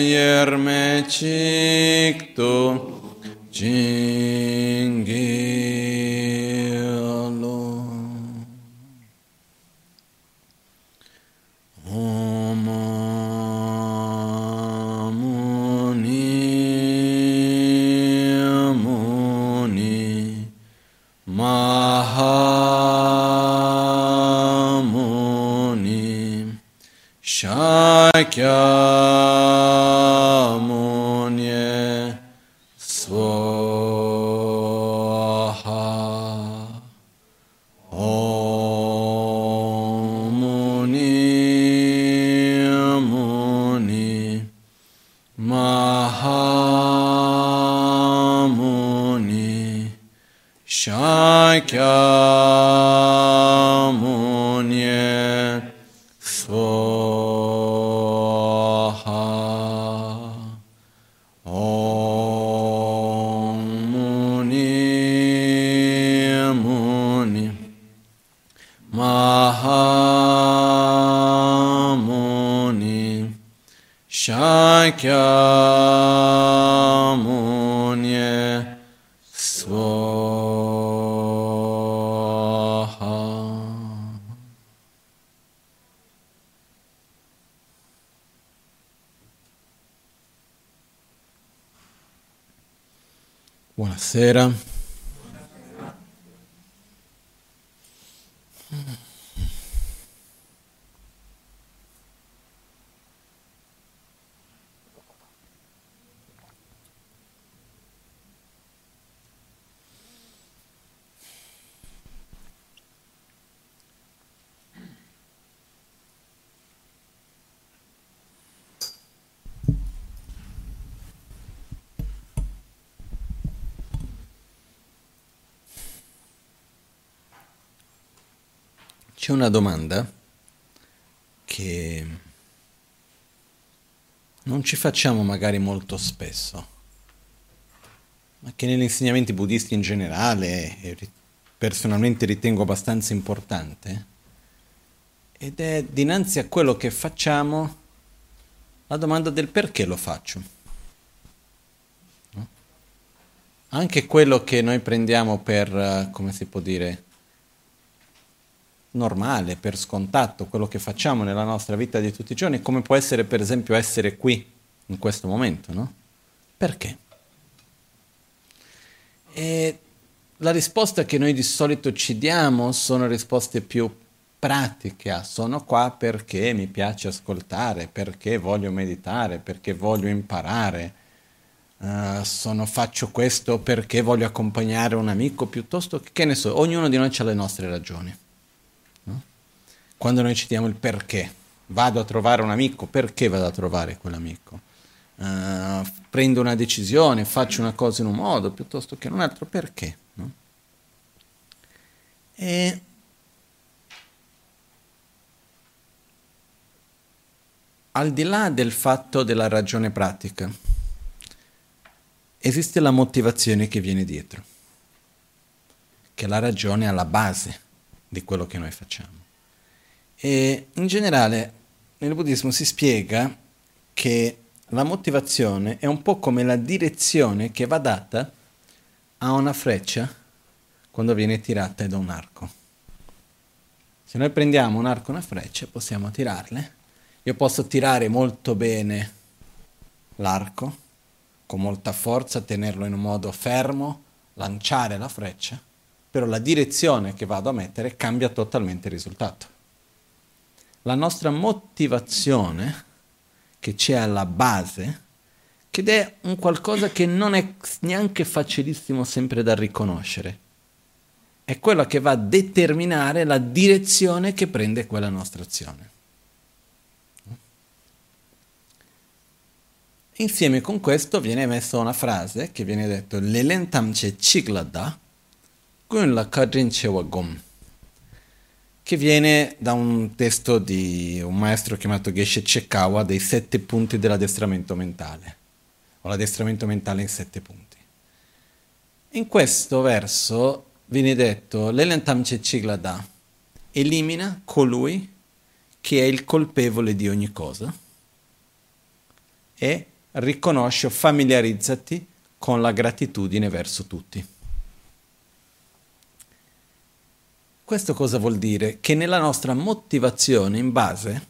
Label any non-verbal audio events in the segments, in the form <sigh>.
yerme chikto jingilo una domanda che non ci facciamo magari molto spesso, ma che negli insegnamenti buddisti in generale personalmente ritengo abbastanza importante, ed è dinanzi a quello che facciamo la domanda del perché lo faccio. No? Anche quello che noi prendiamo per, come si può dire, normale, per scontato, quello che facciamo nella nostra vita di tutti i giorni, come può essere per esempio essere qui in questo momento, no? Perché? E la risposta che noi di solito ci diamo sono risposte più pratiche, ah, sono qua perché mi piace ascoltare, perché voglio meditare, perché voglio imparare, uh, sono, faccio questo perché voglio accompagnare un amico, piuttosto che, che ne so, ognuno di noi ha le nostre ragioni quando noi citiamo il perché. Vado a trovare un amico, perché vado a trovare quell'amico? Uh, prendo una decisione, faccio una cosa in un modo piuttosto che in un altro, perché? No? E al di là del fatto della ragione pratica, esiste la motivazione che viene dietro, che è la ragione alla base di quello che noi facciamo. E in generale nel buddismo si spiega che la motivazione è un po' come la direzione che va data a una freccia quando viene tirata da un arco. Se noi prendiamo un arco e una freccia possiamo tirarle. Io posso tirare molto bene l'arco, con molta forza, tenerlo in un modo fermo, lanciare la freccia, però la direzione che vado a mettere cambia totalmente il risultato la nostra motivazione che c'è alla base, ed è un qualcosa che non è neanche facilissimo sempre da riconoscere. È quella che va a determinare la direzione che prende quella nostra azione. Insieme con questo viene messa una frase che viene detto Lelentamche chiglada kun la kadrinche wagom che viene da un testo di un maestro chiamato Geshe Chekawa dei sette punti dell'addestramento mentale, o l'addestramento mentale in sette punti. In questo verso viene detto Lelentam Ciglada elimina colui che è il colpevole di ogni cosa e riconosci o familiarizzati con la gratitudine verso tutti. Questo cosa vuol dire? Che nella nostra motivazione in base,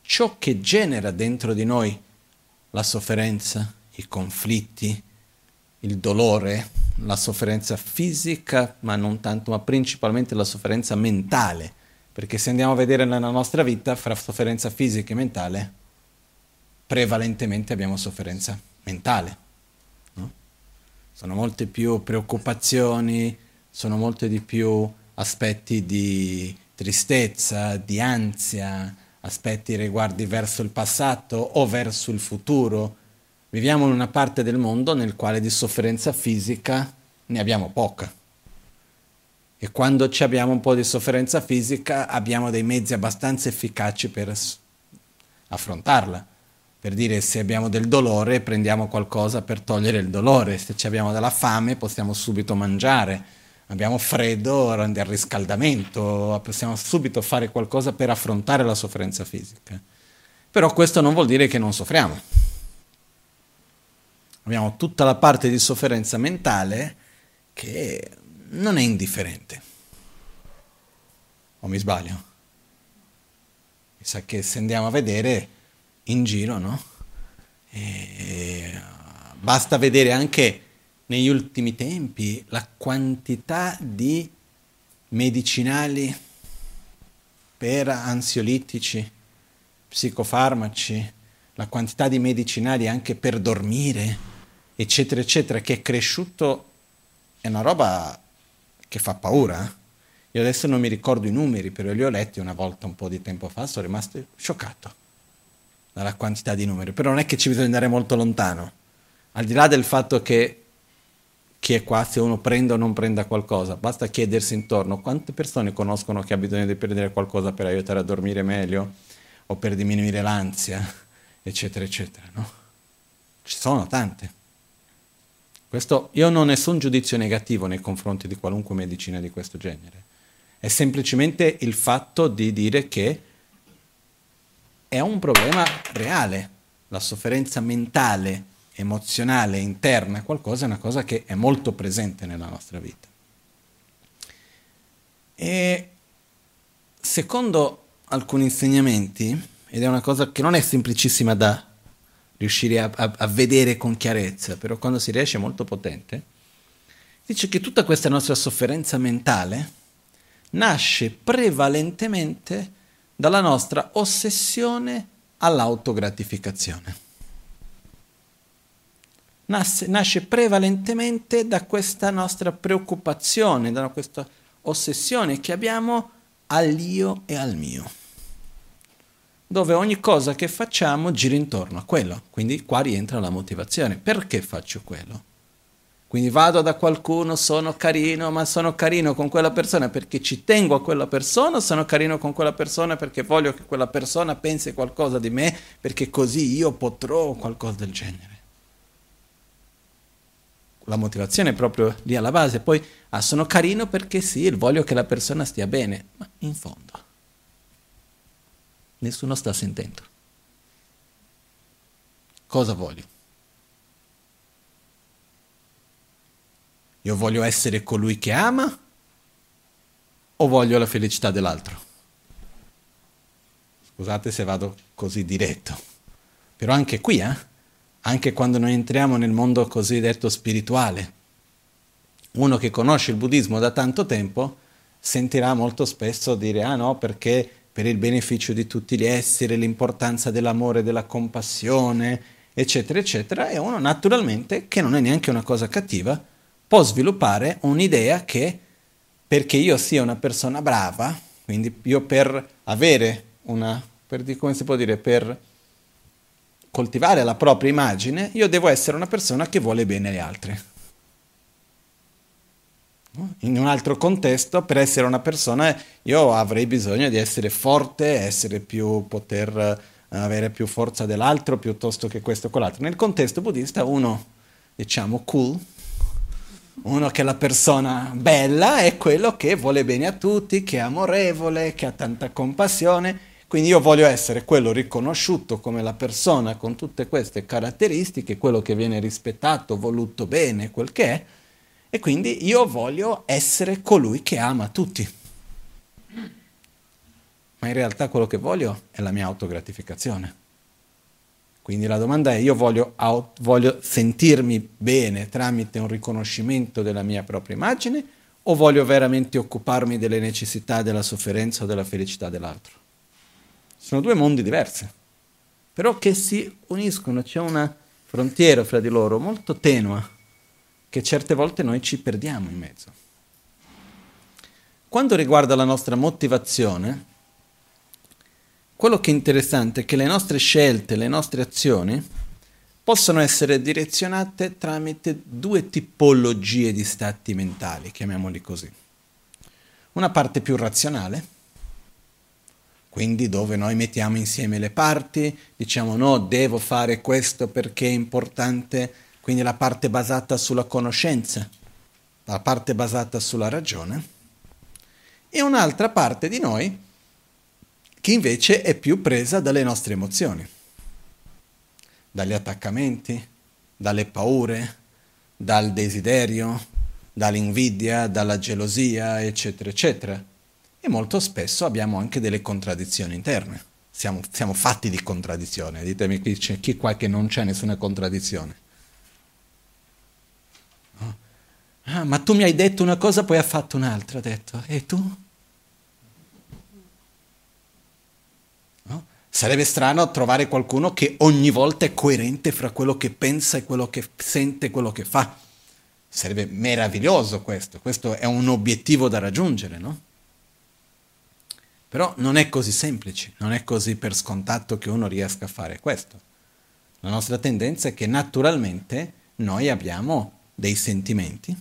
ciò che genera dentro di noi la sofferenza, i conflitti, il dolore, la sofferenza fisica, ma non tanto, ma principalmente la sofferenza mentale, perché se andiamo a vedere nella nostra vita, fra sofferenza fisica e mentale, prevalentemente abbiamo sofferenza mentale. No? Sono molte più preoccupazioni, sono molte di più aspetti di tristezza, di ansia, aspetti riguardi verso il passato o verso il futuro. Viviamo in una parte del mondo nel quale di sofferenza fisica ne abbiamo poca. E quando ci abbiamo un po' di sofferenza fisica abbiamo dei mezzi abbastanza efficaci per affrontarla. Per dire se abbiamo del dolore prendiamo qualcosa per togliere il dolore, se abbiamo della fame possiamo subito mangiare abbiamo freddo, del riscaldamento, possiamo subito fare qualcosa per affrontare la sofferenza fisica. Però questo non vuol dire che non soffriamo. Abbiamo tutta la parte di sofferenza mentale che non è indifferente. O mi sbaglio? Mi sa che se andiamo a vedere in giro, no? E basta vedere anche negli ultimi tempi la quantità di medicinali per ansiolitici, psicofarmaci, la quantità di medicinali anche per dormire, eccetera, eccetera, che è cresciuto, è una roba che fa paura. Io adesso non mi ricordo i numeri, però li ho letti una volta un po' di tempo fa, sono rimasto scioccato dalla quantità di numeri, però non è che ci bisogna andare molto lontano. Al di là del fatto che chi è qua se uno prende o non prenda qualcosa, basta chiedersi intorno quante persone conoscono che ha bisogno di prendere qualcosa per aiutare a dormire meglio o per diminuire l'ansia, <laughs> eccetera, eccetera, no? Ci sono tante. Questo, io non ho nessun giudizio negativo nei confronti di qualunque medicina di questo genere. È semplicemente il fatto di dire che è un problema reale. La sofferenza mentale emozionale, interna, qualcosa, è una cosa che è molto presente nella nostra vita. E secondo alcuni insegnamenti, ed è una cosa che non è semplicissima da riuscire a, a, a vedere con chiarezza, però quando si riesce è molto potente, dice che tutta questa nostra sofferenza mentale nasce prevalentemente dalla nostra ossessione all'autogratificazione nasce, nasce prevalentemente da questa nostra preoccupazione, da questa ossessione che abbiamo all'io e al mio, dove ogni cosa che facciamo gira intorno a quello. Quindi qua rientra la motivazione. Perché faccio quello? Quindi vado da qualcuno, sono carino, ma sono carino con quella persona perché ci tengo a quella persona, sono carino con quella persona perché voglio che quella persona pensi qualcosa di me, perché così io potrò qualcosa del genere la motivazione è proprio lì alla base, poi ah, sono carino perché sì, voglio che la persona stia bene, ma in fondo nessuno sta sentendo. Cosa voglio? Io voglio essere colui che ama o voglio la felicità dell'altro? Scusate se vado così diretto, però anche qui, eh? Anche quando noi entriamo nel mondo cosiddetto spirituale. Uno che conosce il buddismo da tanto tempo sentirà molto spesso dire ah no perché per il beneficio di tutti gli esseri, l'importanza dell'amore, della compassione, eccetera, eccetera, e uno naturalmente, che non è neanche una cosa cattiva, può sviluppare un'idea che perché io sia una persona brava, quindi io per avere una, per, come si può dire, per coltivare la propria immagine, io devo essere una persona che vuole bene agli altri. In un altro contesto, per essere una persona, io avrei bisogno di essere forte, essere più, poter eh, avere più forza dell'altro piuttosto che questo o quell'altro. Nel contesto buddista, uno, diciamo, cool, uno che è la persona bella è quello che vuole bene a tutti, che è amorevole, che ha tanta compassione, Quindi io voglio essere quello riconosciuto come la persona con tutte queste caratteristiche, quello che viene rispettato, voluto bene, quel che è, e quindi io voglio essere colui che ama tutti. Ma in realtà quello che voglio è la mia autogratificazione. Quindi la domanda è, io voglio, voglio sentirmi bene tramite un riconoscimento della mia propria immagine o voglio veramente occuparmi delle necessità, della sofferenza o della felicità dell'altro? Sono due mondi diversi, però che si uniscono, c'è una frontiera fra di loro molto tenua che certe volte noi ci perdiamo in mezzo. Quando riguarda la nostra motivazione, quello che è interessante è che le nostre scelte, le nostre azioni possono essere direzionate tramite due tipologie di stati mentali, chiamiamoli così. Una parte più razionale, quindi dove noi mettiamo insieme le parti, diciamo no, devo fare questo perché è importante quindi la parte basata sulla conoscenza, la parte basata sulla ragione, e un'altra parte di noi che invece è più presa dalle nostre emozioni, dagli attaccamenti, dalle paure, dal desiderio, dall'invidia, dalla gelosia, eccetera, eccetera. Molto spesso abbiamo anche delle contraddizioni interne. Siamo, siamo fatti di contraddizione. Ditemi chi, c'è, chi qua che non c'è nessuna contraddizione. Ah, ma tu mi hai detto una cosa, poi ha fatto un'altra, ha detto. E tu? No? Sarebbe strano trovare qualcuno che ogni volta è coerente fra quello che pensa e quello che sente e quello che fa. Sarebbe meraviglioso questo, questo è un obiettivo da raggiungere, no? Però non è così semplice, non è così per scontato che uno riesca a fare questo. La nostra tendenza è che naturalmente noi abbiamo dei sentimenti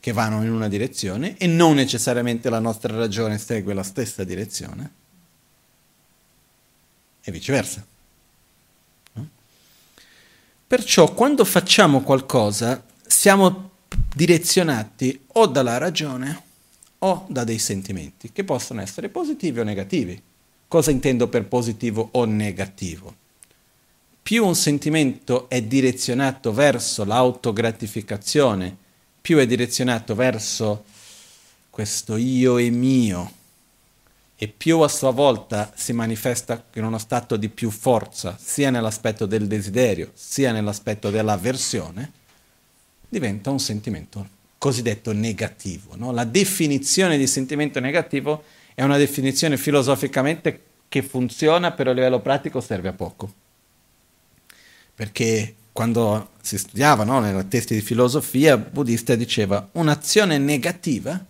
che vanno in una direzione e non necessariamente la nostra ragione segue la stessa direzione e viceversa. Perciò quando facciamo qualcosa siamo direzionati o dalla ragione o da dei sentimenti che possono essere positivi o negativi. Cosa intendo per positivo o negativo? Più un sentimento è direzionato verso l'autogratificazione più è direzionato verso questo io e mio e più a sua volta si manifesta in uno stato di più forza, sia nell'aspetto del desiderio, sia nell'aspetto dell'avversione, diventa un sentimento cosiddetto negativo. No? La definizione di sentimento negativo è una definizione filosoficamente che funziona, però a livello pratico serve a poco. Perché quando si studiava no, nei testi di filosofia buddista diceva un'azione negativa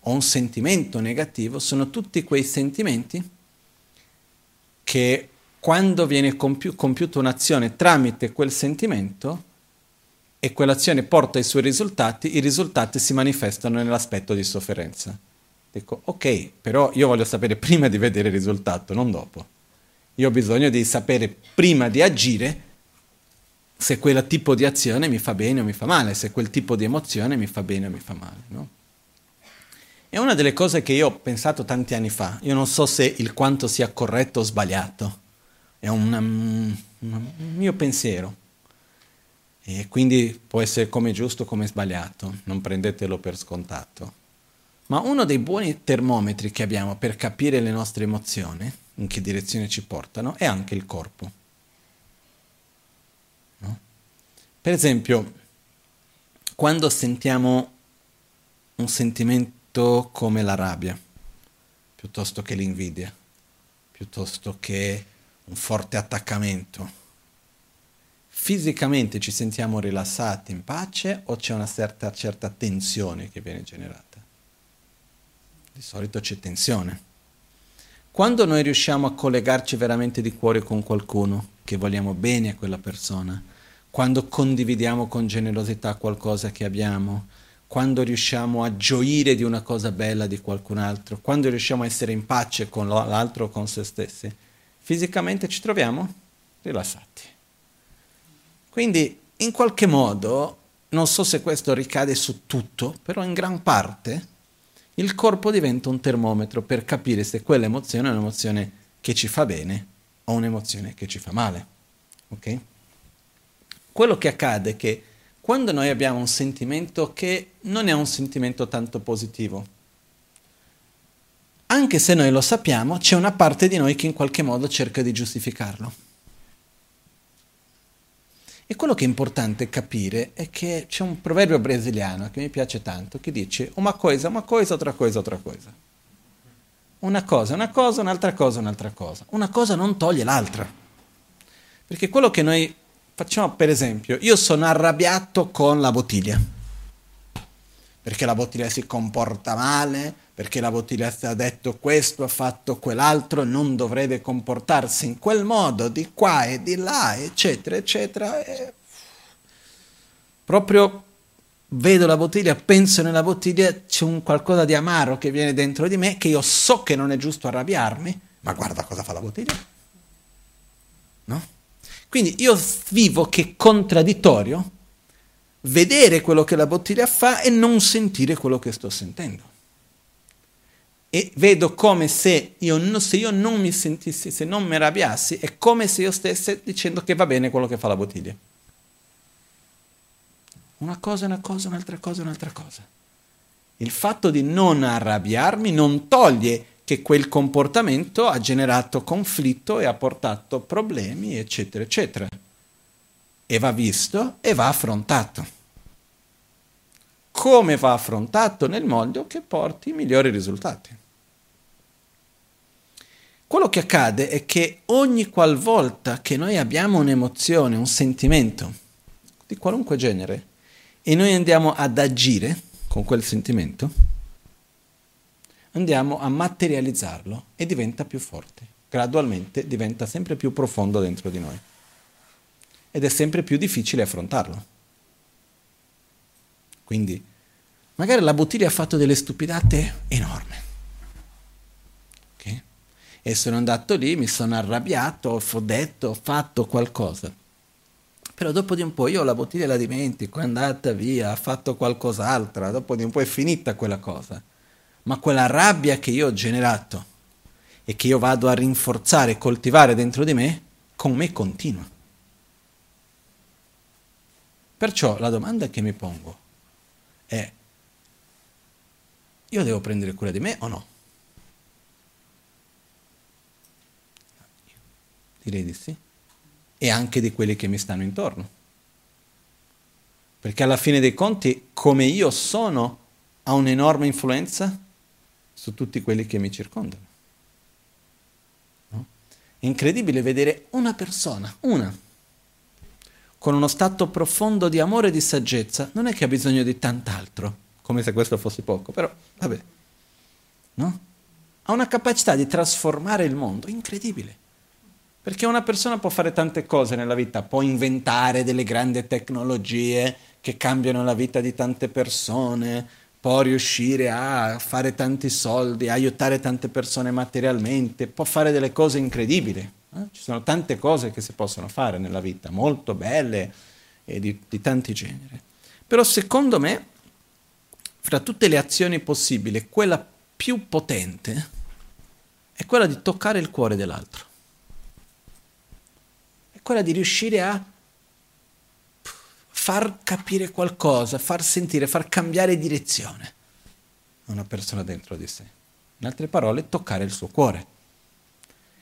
o un sentimento negativo sono tutti quei sentimenti che quando viene compi- compiuta un'azione tramite quel sentimento e quell'azione porta i suoi risultati, i risultati si manifestano nell'aspetto di sofferenza. Dico, ok, però io voglio sapere prima di vedere il risultato, non dopo. Io ho bisogno di sapere prima di agire se quel tipo di azione mi fa bene o mi fa male, se quel tipo di emozione mi fa bene o mi fa male. No? È una delle cose che io ho pensato tanti anni fa, io non so se il quanto sia corretto o sbagliato, è un, un mio pensiero. E quindi può essere come giusto come sbagliato, non prendetelo per scontato. Ma uno dei buoni termometri che abbiamo per capire le nostre emozioni, in che direzione ci portano, è anche il corpo. Per esempio, quando sentiamo un sentimento come la rabbia, piuttosto che l'invidia, piuttosto che un forte attaccamento, fisicamente ci sentiamo rilassati, in pace o c'è una certa, certa tensione che viene generata? Di solito c'è tensione. Quando noi riusciamo a collegarci veramente di cuore con qualcuno, che vogliamo bene a quella persona, quando condividiamo con generosità qualcosa che abbiamo, quando riusciamo a gioire di una cosa bella di qualcun altro, quando riusciamo a essere in pace con l'altro o con se stessi, fisicamente ci troviamo rilassati. Quindi, in qualche modo, non so se questo ricade su tutto, però in gran parte, il corpo diventa un termometro per capire se quell'emozione è un'emozione che ci fa bene o un'emozione che ci fa male. Ok? Quello che accade è che quando noi abbiamo un sentimento che non è un sentimento tanto positivo, anche se noi lo sappiamo, c'è una parte di noi che in qualche modo cerca di giustificarlo. E quello che è importante capire è che c'è un proverbio brasiliano che mi piace tanto, che dice una cosa, una cosa, otra cosa, otra cosa. Una cosa, una cosa, un'altra cosa, un'altra cosa. Una cosa non toglie l'altra. Perché quello che noi facciamo, per esempio, io sono arrabbiato con la bottiglia, perché la bottiglia si comporta male, perché la bottiglia ha detto questo, ha fatto quell'altro, non dovrebbe comportarsi in quel modo, di qua e di là, eccetera, eccetera. E... Proprio vedo la bottiglia, penso nella bottiglia, c'è un qualcosa di amaro che viene dentro di me, che io so che non è giusto arrabbiarmi, ma guarda cosa fa la bottiglia. No? Quindi io vivo che contraddittorio vedere quello che la bottiglia fa e non sentire quello che sto sentendo e vedo come se io, se io non mi sentissi, se non mi arrabbiassi, è come se io stessi dicendo che va bene quello che fa la bottiglia. Una cosa, una cosa, un'altra cosa, un'altra cosa. Il fatto di non arrabbiarmi non toglie che quel comportamento ha generato conflitto e ha portato problemi, eccetera, eccetera. E va visto e va affrontato. Come va affrontato nel modo che porti i migliori risultati. Quello che accade è che ogni qualvolta che noi abbiamo un'emozione, un sentimento di qualunque genere e noi andiamo ad agire con quel sentimento, andiamo a materializzarlo e diventa più forte. Gradualmente diventa sempre più profondo dentro di noi ed è sempre più difficile affrontarlo. Quindi, magari la bottiglia ha fatto delle stupidate enormi e sono andato lì, mi sono arrabbiato, ho detto, ho fatto qualcosa. Però dopo di un po' io la bottiglia la dimentico, è andata via, ha fatto qualcos'altro, dopo di un po' è finita quella cosa. Ma quella rabbia che io ho generato e che io vado a rinforzare coltivare dentro di me, con me continua. Perciò la domanda che mi pongo è, io devo prendere cura di me o no? Direi di sì. E anche di quelli che mi stanno intorno. Perché alla fine dei conti, come io sono, ha un'enorme influenza su tutti quelli che mi circondano. No? È incredibile vedere una persona, una, con uno stato profondo di amore e di saggezza, non è che ha bisogno di tant'altro, come se questo fosse poco, però vabbè, no? Ha una capacità di trasformare il mondo incredibile. Perché una persona può fare tante cose nella vita, può inventare delle grandi tecnologie che cambiano la vita di tante persone, può riuscire a fare tanti soldi, aiutare tante persone materialmente, può fare delle cose incredibili. Eh? Ci sono tante cose che si possono fare nella vita, molto belle e di, di tanti generi. Però secondo me, fra tutte le azioni possibili, quella più potente è quella di toccare il cuore dell'altro quella di riuscire a far capire qualcosa, far sentire, far cambiare direzione a una persona dentro di sé. In altre parole, toccare il suo cuore.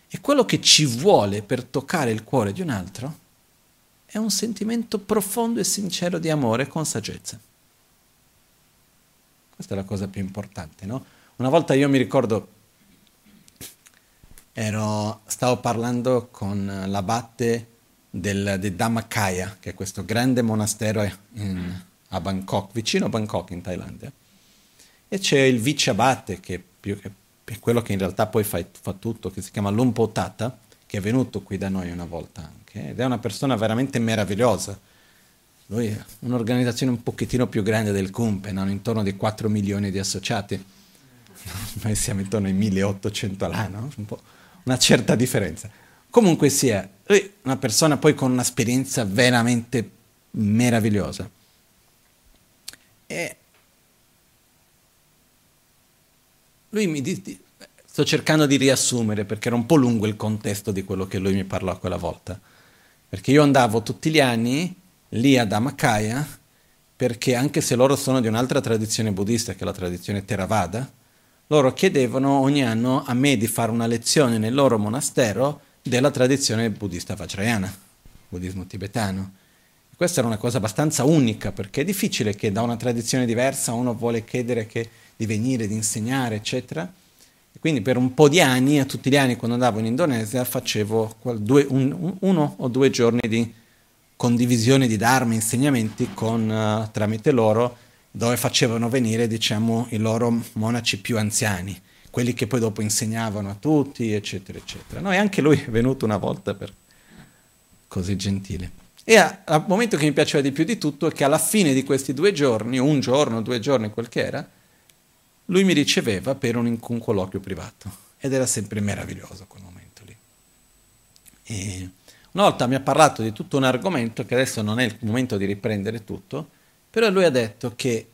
E quello che ci vuole per toccare il cuore di un altro è un sentimento profondo e sincero di amore con saggezza. Questa è la cosa più importante, no? Una volta io mi ricordo ero, stavo parlando con l'abate del, di Dhammakaya, che è questo grande monastero in, a Bangkok, vicino a Bangkok in Thailandia. E c'è il vice abate, che è, più, è quello che in realtà poi fa, fa, tutto, che si chiama Lumpo Tata, che è venuto qui da noi una volta anche, ed è una persona veramente meravigliosa. Lui è un'organizzazione un pochettino più grande del Kumpen, hanno intorno di 4 milioni di associati. <laughs> Noi siamo intorno ai 1800 all'anno, un una certa differenza. Comunque sia, lui una persona poi con un'esperienza veramente meravigliosa. E lui mi dice, sto cercando di riassumere perché era un po' lungo il contesto di quello che lui mi parlò quella volta, perché io andavo tutti gli anni lì ad Amakaya, perché anche se loro sono di un'altra tradizione buddista, che è la tradizione Theravada, loro chiedevano ogni anno a me di fare una lezione nel loro monastero della tradizione buddista vajrayana, buddismo tibetano. Questa era una cosa abbastanza unica perché è difficile che da una tradizione diversa uno vuole chiedere di venire, di insegnare, eccetera. E quindi per un po' di anni, a tutti gli anni quando andavo in Indonesia, facevo due, un, uno o due giorni di condivisione di Dharma, insegnamenti con, uh, tramite loro, dove facevano venire diciamo, i loro monaci più anziani, quelli che poi dopo insegnavano a tutti, eccetera, eccetera. No, e anche lui è venuto una volta per così gentile. E al momento che mi piaceva di più di tutto è che alla fine di questi due giorni, un giorno, due giorni, quel che era, lui mi riceveva per un, un colloquio privato. Ed era sempre meraviglioso quel momento lì. E una volta mi ha parlato di tutto un argomento che adesso non è il momento di riprendere tutto, però lui ha detto che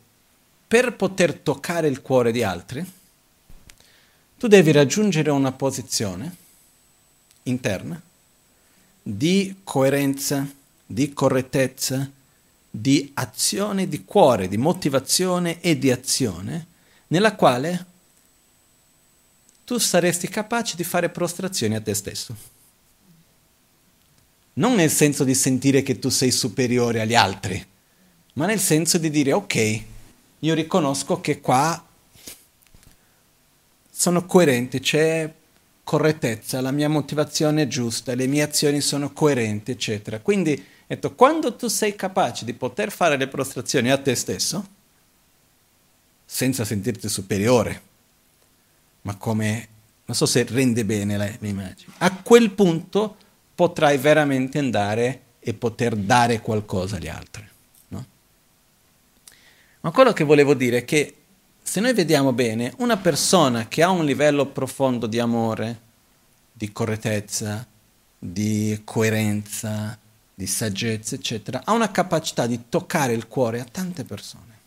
per poter toccare il cuore di altri, tu devi raggiungere una posizione interna di coerenza, di correttezza, di azione di cuore, di motivazione e di azione, nella quale tu saresti capace di fare prostrazioni a te stesso. Non nel senso di sentire che tu sei superiore agli altri, ma nel senso di dire ok, io riconosco che qua sono coerente, c'è correttezza, la mia motivazione è giusta, le mie azioni sono coerenti, eccetera. Quindi, detto, quando tu sei capace di poter fare le prostrazioni a te stesso, senza sentirti superiore, ma come, non so se rende bene l'immagine, a quel punto potrai veramente andare e poter dare qualcosa agli altri. Ma quello che volevo dire è che se noi vediamo bene, una persona che ha un livello profondo di amore, di correttezza, di coerenza, di saggezza, eccetera, ha una capacità di toccare il cuore a tante persone.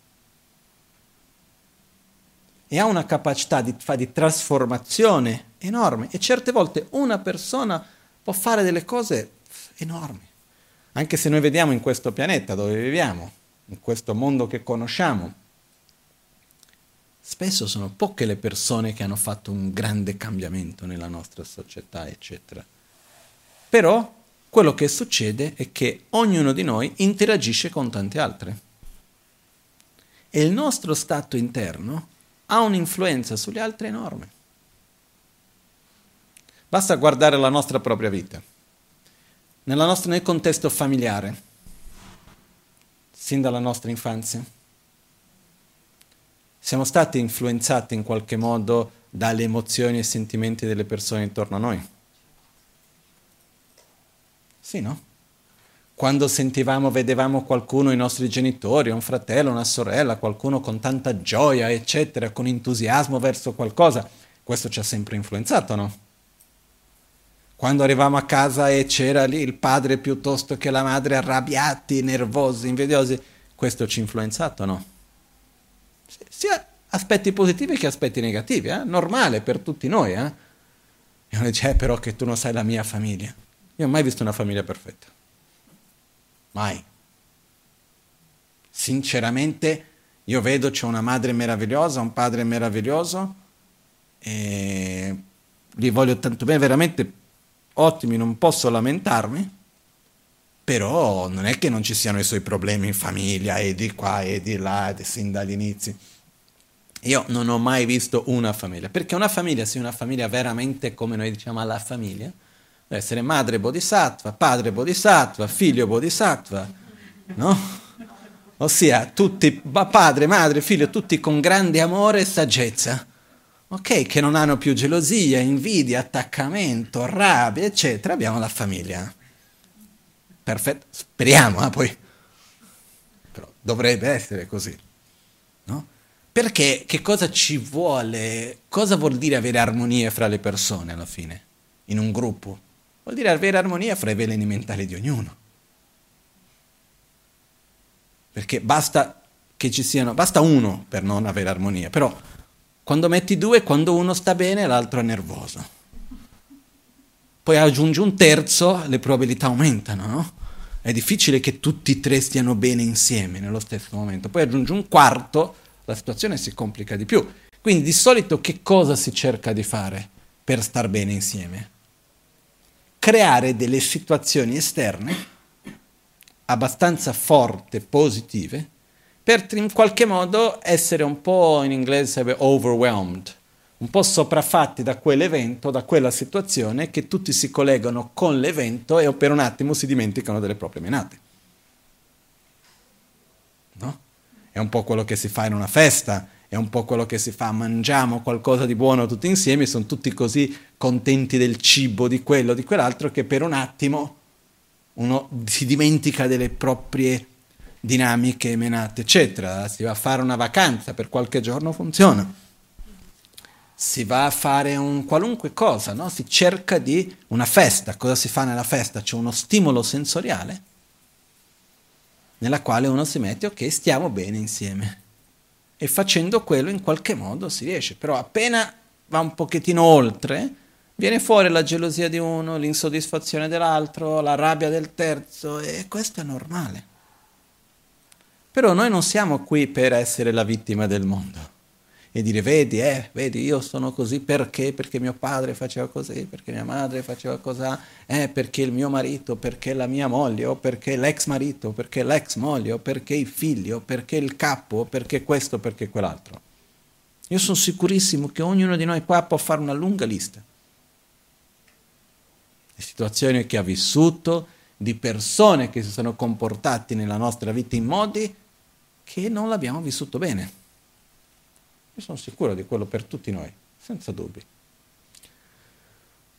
E ha una capacità di, di trasformazione enorme. E certe volte una persona può fare delle cose enormi. Anche se noi vediamo in questo pianeta dove viviamo, in questo mondo che conosciamo. Spesso sono poche le persone che hanno fatto un grande cambiamento nella nostra società, eccetera. Però quello che succede è che ognuno di noi interagisce con tanti altri. E il nostro stato interno ha un'influenza sugli altri enorme. Basta guardare la nostra propria vita, nostra, nel contesto familiare sin dalla nostra infanzia? Siamo stati influenzati in qualche modo dalle emozioni e sentimenti delle persone intorno a noi? Sì, no? Quando sentivamo, vedevamo qualcuno, i nostri genitori, un fratello, una sorella, qualcuno con tanta gioia, eccetera, con entusiasmo verso qualcosa, questo ci ha sempre influenzato, no? Quando arrivavamo a casa e c'era lì il padre piuttosto che la madre arrabbiati, nervosi, invidiosi, questo ci ha influenzato no? Sia aspetti positivi che aspetti negativi, eh? normale per tutti noi. Eh? E uno dice, eh, però che tu non sai la mia famiglia. Io non ho mai visto una famiglia perfetta. Mai. Sinceramente, io vedo c'è una madre meravigliosa, un padre meraviglioso, e li voglio tanto bene, veramente ottimi, non posso lamentarmi, però non è che non ci siano i suoi problemi in famiglia e di qua e di là, sin dagli inizi. Io non ho mai visto una famiglia, perché una famiglia, sia una famiglia veramente come noi diciamo alla famiglia, deve essere madre bodhisattva, padre bodhisattva, figlio bodhisattva, no? Ossia, tutti, padre, madre, figlio, tutti con grande amore e saggezza ok, che non hanno più gelosia, invidia, attaccamento, rabbia, eccetera, abbiamo la famiglia. Perfetto, speriamo, eh, poi. Però dovrebbe essere così, no? Perché che cosa ci vuole, cosa vuol dire avere armonia fra le persone alla fine, in un gruppo? Vuol dire avere armonia fra i veleni mentali di ognuno. Perché basta che ci siano, basta uno per non avere armonia, però Quando metti due, quando uno sta bene, l'altro è nervoso. Poi aggiungi un terzo, le probabilità aumentano, no? È difficile che tutti e tre stiano bene insieme nello stesso momento. Poi aggiungi un quarto, la situazione si complica di più. Quindi di solito che cosa si cerca di fare per star bene insieme? Creare delle situazioni esterne abbastanza forti, positive, per in qualche modo essere un po' in inglese sarebbe overwhelmed, un po' sopraffatti da quell'evento, da quella situazione, che tutti si collegano con l'evento e per un attimo si dimenticano delle proprie menate. No? È un po' quello che si fa in una festa, è un po' quello che si fa, mangiamo qualcosa di buono tutti insieme, sono tutti così contenti del cibo, di quello, di quell'altro, che per un attimo uno si dimentica delle proprie dinamiche, menate, eccetera. Si va a fare una vacanza, per qualche giorno funziona. Si va a fare un qualunque cosa, no? Si cerca di una festa. Cosa si fa nella festa? C'è uno stimolo sensoriale nella quale uno si mette, ok, stiamo bene insieme. E facendo quello in qualche modo si riesce. Però appena va un pochettino oltre, viene fuori la gelosia di uno, l'insoddisfazione dell'altro, la rabbia del terzo, e questo è normale. Però noi non siamo qui per essere la vittima del mondo e dire vedi, eh, vedi, io sono così perché? Perché mio padre faceva così, perché mia madre faceva così, eh, perché il mio marito, perché la mia moglie, o perché l'ex marito, perché l'ex moglie, o perché i figli, o perché il capo, o perché questo, perché quell'altro. Io sono sicurissimo che ognuno di noi qua può fare una lunga lista. Le situazioni che ha vissuto, di persone che si sono comportati nella nostra vita in modi che non l'abbiamo vissuto bene. Io sono sicuro di quello per tutti noi, senza dubbi.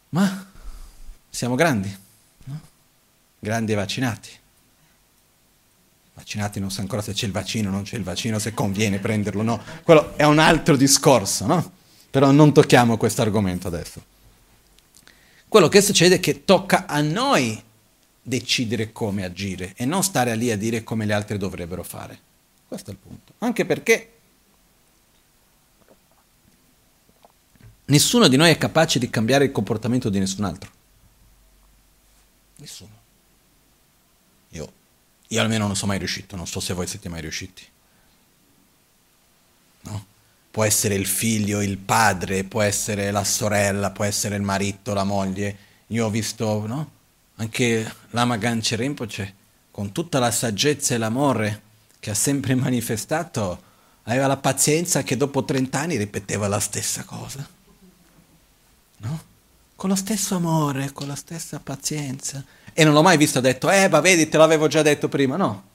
Ma siamo grandi, no? grandi e vaccinati. Vaccinati non so ancora se c'è il vaccino, non c'è il vaccino, se conviene prenderlo, no. Quello è un altro discorso, no? Però non tocchiamo questo argomento adesso. Quello che succede è che tocca a noi decidere come agire e non stare lì a dire come gli altri dovrebbero fare. Questo è il punto. Anche perché nessuno di noi è capace di cambiare il comportamento di nessun altro. Nessuno. Io, io almeno non sono mai riuscito, non so se voi siete mai riusciti. No? Può essere il figlio, il padre, può essere la sorella, può essere il marito, la moglie. Io ho visto, no? Anche Lama Ganche Rinpoche, con tutta la saggezza e l'amore che ha sempre manifestato, aveva la pazienza che dopo 30 anni ripeteva la stessa cosa. No? Con lo stesso amore, con la stessa pazienza. E non l'ho mai visto detto, eh, ma vedi, te l'avevo già detto prima, no.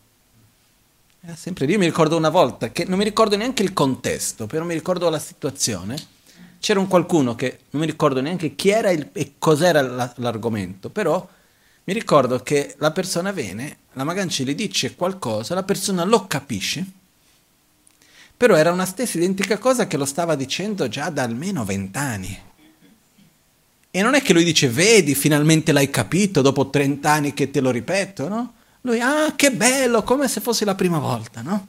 Era sempre lì. Io mi ricordo una volta, che non mi ricordo neanche il contesto, però mi ricordo la situazione. C'era un qualcuno che non mi ricordo neanche chi era il, e cos'era l'argomento, però mi ricordo che la persona viene, la Maganci gli dice qualcosa, la persona lo capisce, però era una stessa identica cosa che lo stava dicendo già da almeno vent'anni. E non è che lui dice, vedi, finalmente l'hai capito dopo trent'anni che te lo ripeto, no? Lui, ah, che bello, come se fosse la prima volta, no?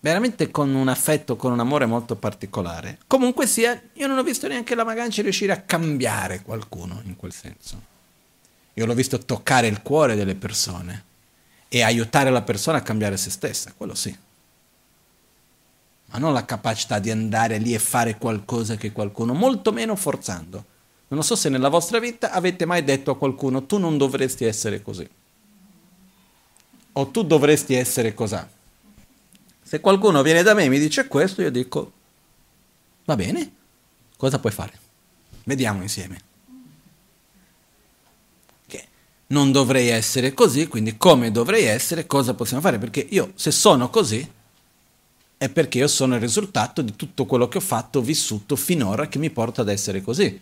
veramente con un affetto, con un amore molto particolare. Comunque sia, io non ho visto neanche la Maganci riuscire a cambiare qualcuno in quel senso. Io l'ho visto toccare il cuore delle persone e aiutare la persona a cambiare se stessa, quello sì. Ma non la capacità di andare lì e fare qualcosa che qualcuno, molto meno forzando. Non so se nella vostra vita avete mai detto a qualcuno tu non dovresti essere così. O tu dovresti essere così se qualcuno viene da me e mi dice questo, io dico, va bene, cosa puoi fare? Vediamo insieme. Che non dovrei essere così, quindi come dovrei essere, cosa possiamo fare? Perché io, se sono così, è perché io sono il risultato di tutto quello che ho fatto, vissuto finora, che mi porta ad essere così.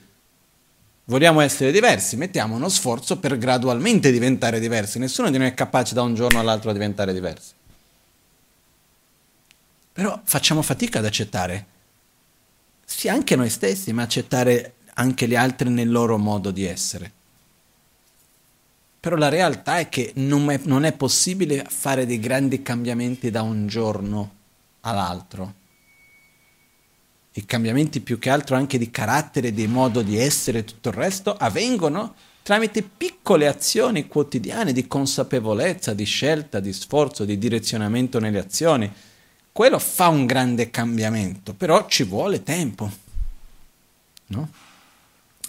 Vogliamo essere diversi, mettiamo uno sforzo per gradualmente diventare diversi. Nessuno di noi è capace da un giorno all'altro a diventare diversi. Però facciamo fatica ad accettare, sì anche noi stessi, ma accettare anche gli altri nel loro modo di essere. Però la realtà è che non è, non è possibile fare dei grandi cambiamenti da un giorno all'altro. i cambiamenti più che altro anche di carattere, di modo di essere e tutto il resto, avvengono tramite piccole azioni quotidiane di consapevolezza, di scelta, di sforzo, di direzionamento nelle azioni. Quello fa un grande cambiamento, però ci vuole tempo. No?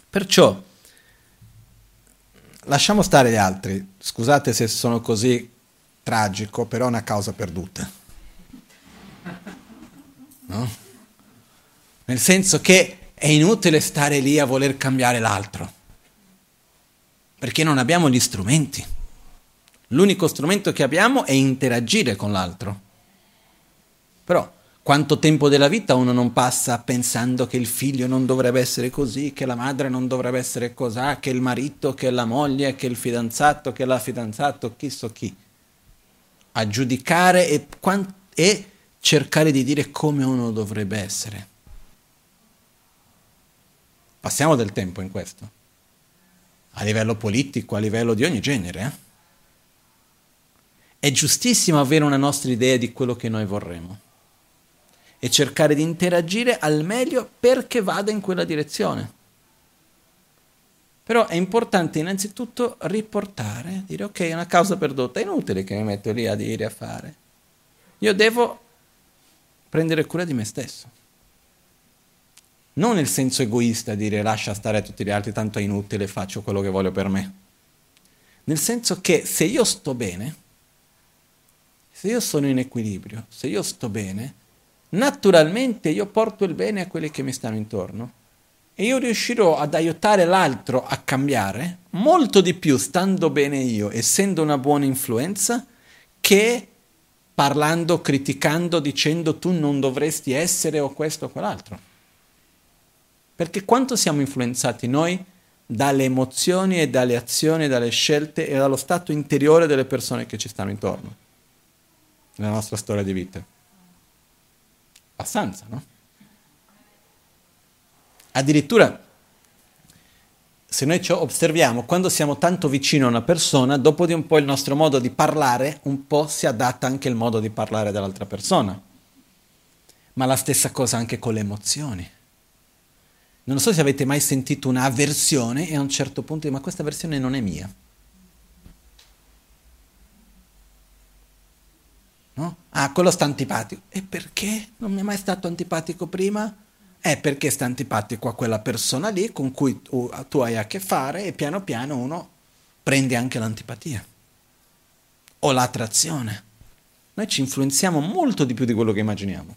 Perciò lasciamo stare gli altri. Scusate se sono così tragico, però è una causa perduta. No? Nel senso che è inutile stare lì a voler cambiare l'altro, perché non abbiamo gli strumenti. L'unico strumento che abbiamo è interagire con l'altro. Però quanto tempo della vita uno non passa pensando che il figlio non dovrebbe essere così, che la madre non dovrebbe essere così, che il marito, che la moglie, che il fidanzato, che la fidanzata, chi so chi. A giudicare e, e cercare di dire come uno dovrebbe essere. Passiamo del tempo in questo, a livello politico, a livello di ogni genere. Eh? È giustissimo avere una nostra idea di quello che noi vorremmo e cercare di interagire al meglio perché vada in quella direzione. Però è importante innanzitutto riportare, dire ok, è una causa perduta, è inutile che mi metto lì a dire, a fare. Io devo prendere cura di me stesso non nel senso egoista, dire lascia stare tutti gli altri, tanto è inutile, faccio quello che voglio per me. Nel senso che se io sto bene, se io sono in equilibrio, se io sto bene, naturalmente io porto il bene a quelli che mi stanno intorno e io riuscirò ad aiutare l'altro a cambiare molto di più stando bene io, essendo una buona influenza, che parlando, criticando, dicendo tu non dovresti essere o questo o quell'altro. Perché quanto siamo influenzati noi dalle emozioni e dalle azioni, dalle scelte e dallo stato interiore delle persone che ci stanno intorno nella nostra storia di vita? Abbastanza, no? Addirittura, se noi ci osserviamo, quando siamo tanto vicino a una persona, dopo di un po' il nostro modo di parlare, un po' si adatta anche il modo di parlare dell'altra persona. Ma la stessa cosa anche con le emozioni. Non so se avete mai sentito un'avversione e a un certo punto ma questa versione non è mia. No? Ah, quello sta antipatico. E perché non mi è mai stato antipatico prima? È perché sta antipatico a quella persona lì con cui tu, tu hai a che fare e piano piano uno prende anche l'antipatia o l'attrazione. Noi ci influenziamo molto di più di quello che immaginiamo.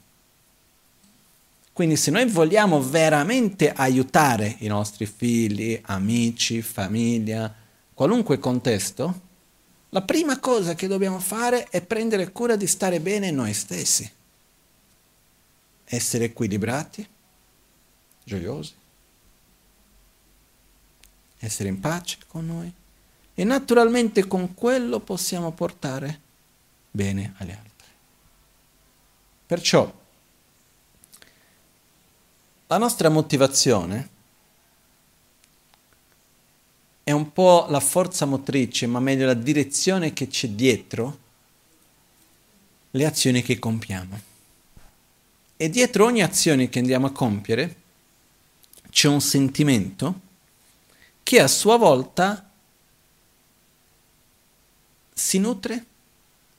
Quindi se noi vogliamo veramente aiutare i nostri figli, amici, famiglia, qualunque contesto, la prima cosa che dobbiamo fare è prendere cura di stare bene noi stessi, essere equilibrati, gioiosi, essere in pace con noi e naturalmente con quello possiamo portare bene agli altri. Perciò la nostra motivazione è un po' la forza motrice, ma meglio la direzione che c'è dietro le azioni che compiamo. E dietro ogni azione che andiamo a compiere c'è un sentimento che a sua volta si nutre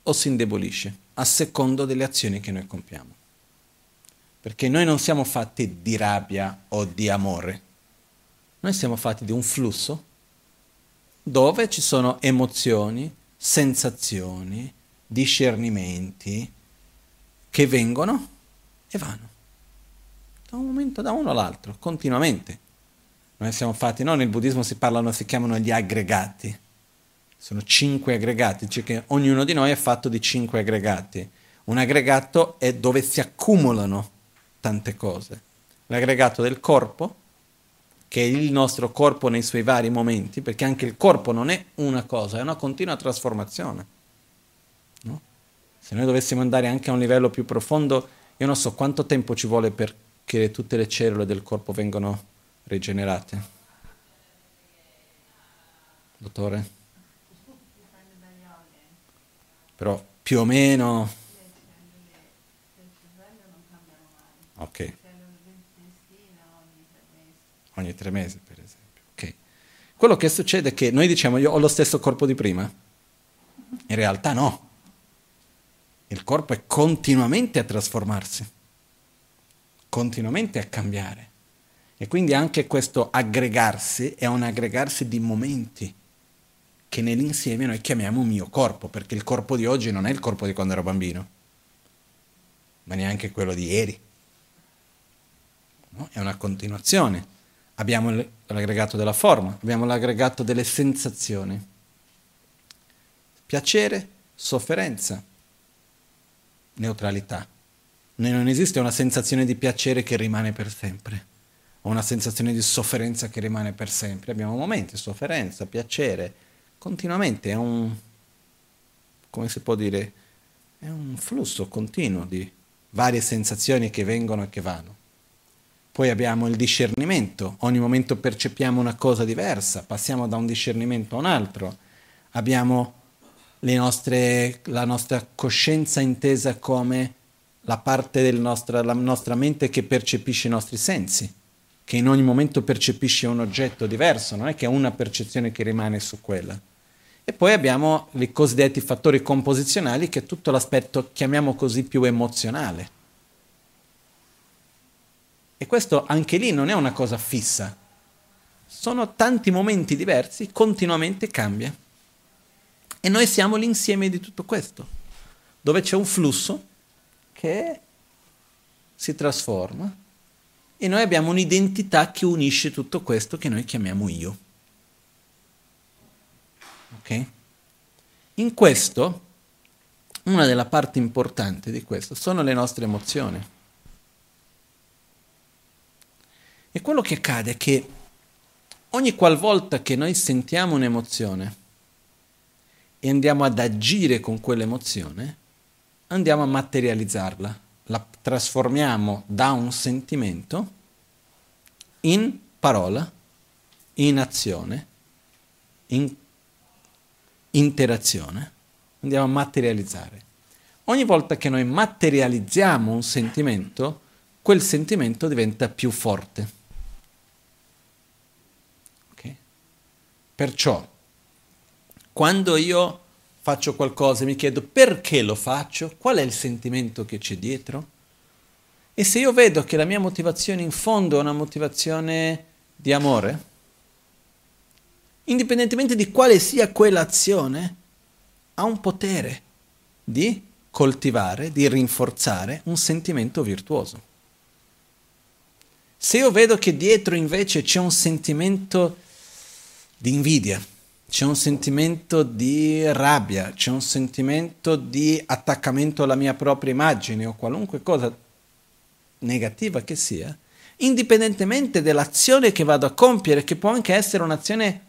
o si indebolisce a secondo delle azioni che noi compiamo. Perché noi non siamo fatti di rabbia o di amore, noi siamo fatti di un flusso dove ci sono emozioni, sensazioni, discernimenti che vengono e vanno un momento da uno all'altro, continuamente. Noi siamo fatti, no, nel buddismo si parlano, si chiamano gli aggregati. Sono cinque aggregati, cioè che ognuno di noi è fatto di cinque aggregati. Un aggregato è dove si accumulano tante cose. L'aggregato del corpo, che è il nostro corpo nei suoi vari momenti, perché anche il corpo non è una cosa, è una continua trasformazione. No? Se noi dovessimo andare anche a un livello più profondo, io non so quanto tempo ci vuole perché tutte le cellule del corpo vengano rigenerate. Dottore? Però più o meno Ok. ogni tre mesi per esempio. Okay. Quello che succede è che noi diciamo io ho lo stesso corpo di prima, in realtà no. Il corpo è continuamente a trasformarsi, continuamente a cambiare. E quindi anche questo aggregarsi è un aggregarsi di momenti che nell'insieme noi chiamiamo mio corpo, perché il corpo di oggi non è il corpo di quando ero bambino, ma neanche quello di ieri. No? È una continuazione. Abbiamo l'aggregato della forma, abbiamo l'aggregato delle sensazioni. Piacere, sofferenza, neutralità. Non esiste una sensazione di piacere che rimane per sempre, o una sensazione di sofferenza che rimane per sempre. Abbiamo momenti, sofferenza, piacere, continuamente, è un, come si può dire, è un flusso continuo di varie sensazioni che vengono e che vanno. Poi abbiamo il discernimento, ogni momento percepiamo una cosa diversa, passiamo da un discernimento a un altro, abbiamo nostre, la nostra coscienza intesa come la parte della nostra, nostra mente che percepisce i nostri sensi, che in ogni momento percepisce un oggetto diverso, non è che ha una percezione che rimane su quella. E poi abbiamo i cosiddetti fattori composizionali, che è tutto l'aspetto, chiamiamo così, più emozionale. E questo anche lì non è una cosa fissa. Sono tanti momenti diversi, continuamente cambia. E noi siamo l'insieme di tutto questo, dove c'è un flusso che si trasforma e noi abbiamo un'identità che unisce tutto questo che noi chiamiamo io. Ok? In questo, una delle parti importanti di questo sono le nostre emozioni. E quello che accade è che ogni qualvolta che noi sentiamo un'emozione, e andiamo ad agire con quell'emozione, andiamo a materializzarla, la trasformiamo da un sentimento in parola, in azione, in interazione, andiamo a materializzare. Ogni volta che noi materializziamo un sentimento, quel sentimento diventa più forte. Okay? Perciò quando io faccio qualcosa e mi chiedo perché lo faccio, qual è il sentimento che c'è dietro? E se io vedo che la mia motivazione in fondo è una motivazione di amore, indipendentemente di quale sia quell'azione, ha un potere di coltivare, di rinforzare un sentimento virtuoso. Se io vedo che dietro invece c'è un sentimento di invidia, c'è un sentimento di rabbia, c'è un sentimento di attaccamento alla mia propria immagine o qualunque cosa negativa che sia, indipendentemente dall'azione che vado a compiere, che può anche essere un'azione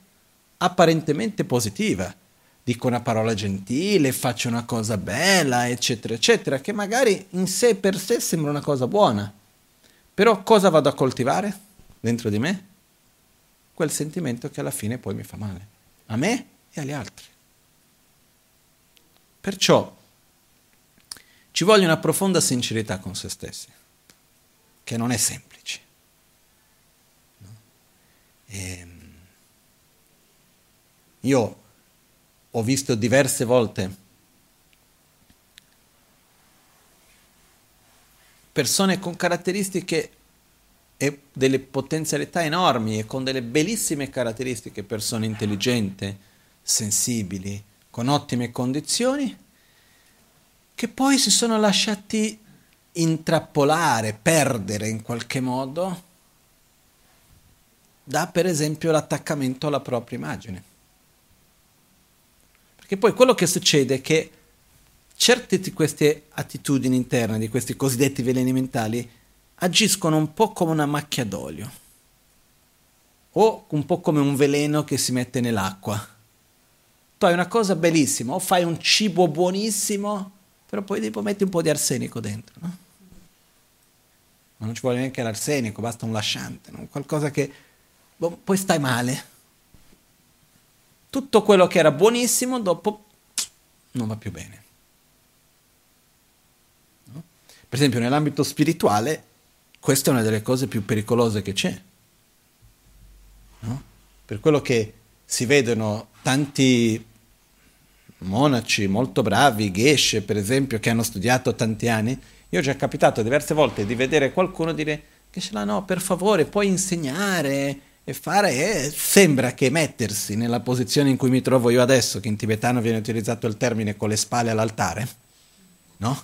apparentemente positiva. Dico una parola gentile, faccio una cosa bella, eccetera, eccetera, che magari in sé per sé sembra una cosa buona. Però cosa vado a coltivare dentro di me? Quel sentimento che alla fine poi mi fa male a me e agli altri. Perciò ci vuole una profonda sincerità con se stessi, che non è semplice. E ehm, io ho visto diverse volte persone con caratteristiche e delle potenzialità enormi e con delle bellissime caratteristiche, persone intelligenti, sensibili, con ottime condizioni, che poi si sono lasciati intrappolare, perdere in qualche modo da per esempio l'attaccamento alla propria immagine. Perché poi quello che succede è che certe di queste attitudini interne, di questi cosiddetti veleni mentali, agiscono un po' come una macchia d'olio o un po' come un veleno che si mette nell'acqua. Tu hai una cosa bellissima, o fai un cibo buonissimo, però poi tipo metti un po' di arsenico dentro, no? Ma non ci vuole neanche l'arsenico, basta un lasciante, no? qualcosa che boh, poi stai male. Tutto quello che era buonissimo dopo non va più bene. No? Per esempio nell'ambito spirituale questa è una delle cose più pericolose che c'è. per quello che si vedono tanti monaci molto bravi, geshe per esempio, che hanno studiato tanti anni, io ho già capitato diverse volte di vedere qualcuno dire che ce l'ha no, per favore, puoi insegnare e fare, e sembra che mettersi nella posizione in cui mi trovo io adesso, che in tibetano viene utilizzato il termine con le spalle all'altare, no?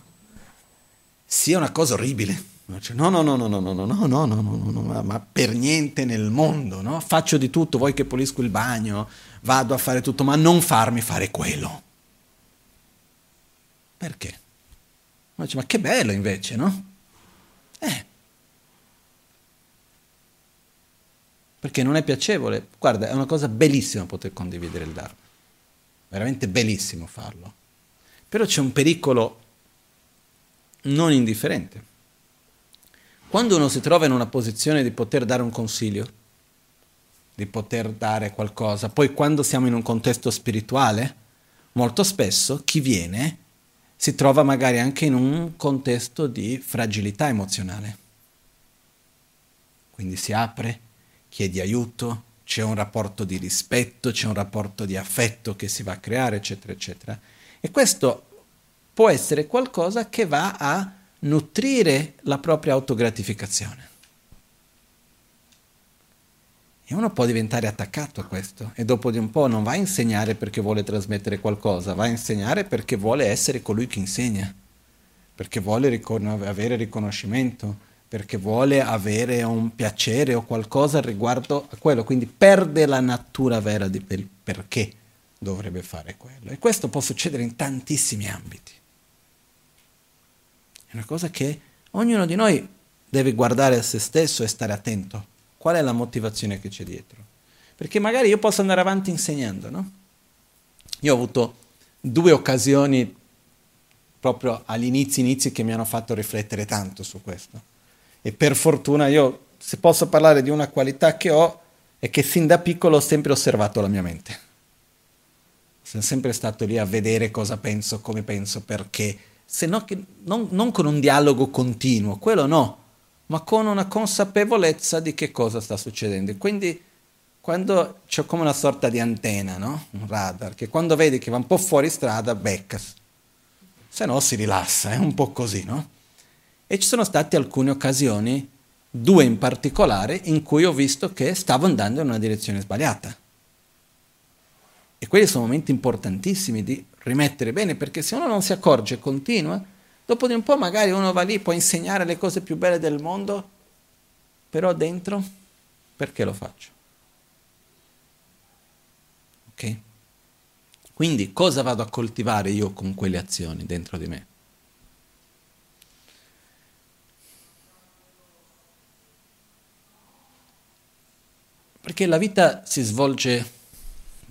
Sia una cosa orribile. No, no, no, no, no, no, no, no, no, no, no, no, no, ma per niente nel mondo, no? Faccio di tutto, vuoi che pulisco il bagno, vado a fare tutto, ma non farmi fare quello. Perché? Ma, dice, ma che bello invece, no? Eh. Perché non è piacevole. Guarda, è una cosa bellissima poter condividere il Dharma. Veramente bellissimo farlo. Però c'è un pericolo non indifferente. Quando uno si trova in una posizione di poter dare un consiglio, di poter dare qualcosa, poi quando siamo in un contesto spirituale, molto spesso chi viene si trova magari anche in un contesto di fragilità emozionale. Quindi si apre, chiede aiuto, c'è un rapporto di rispetto, c'è un rapporto di affetto che si va a creare, eccetera, eccetera. E questo può essere qualcosa che va a nutrire la propria autogratificazione. E uno può diventare attaccato a questo e dopo di un po' non va a insegnare perché vuole trasmettere qualcosa, va a insegnare perché vuole essere colui che insegna, perché vuole ricon- avere riconoscimento, perché vuole avere un piacere o qualcosa riguardo a quello, quindi perde la natura vera di per- perché dovrebbe fare quello. E questo può succedere in tantissimi ambiti. È una cosa che ognuno di noi deve guardare a se stesso e stare attento. Qual è la motivazione che c'è dietro? Perché magari io posso andare avanti insegnando, no? Io ho avuto due occasioni proprio agli inizi inizi che mi hanno fatto riflettere tanto su questo. E per fortuna io, se posso parlare di una qualità che ho, è che sin da piccolo ho sempre osservato la mia mente. Sono sempre stato lì a vedere cosa penso, come penso, perché, se no che, non, non con un dialogo continuo, quello no, ma con una consapevolezza di che cosa sta succedendo. Quindi quando c'è come una sorta di antenna, no? un radar, che quando vedi che va un po' fuori strada, becca, se no si rilassa, è un po' così, no? E ci sono state alcune occasioni, due in particolare, in cui ho visto che stavo andando in una direzione sbagliata. E quelli sono momenti importantissimi di rimettere bene, perché se uno non si accorge e continua, Dopo di un po' magari uno va lì, può insegnare le cose più belle del mondo, però dentro perché lo faccio? Ok? Quindi cosa vado a coltivare io con quelle azioni dentro di me? Perché la vita si svolge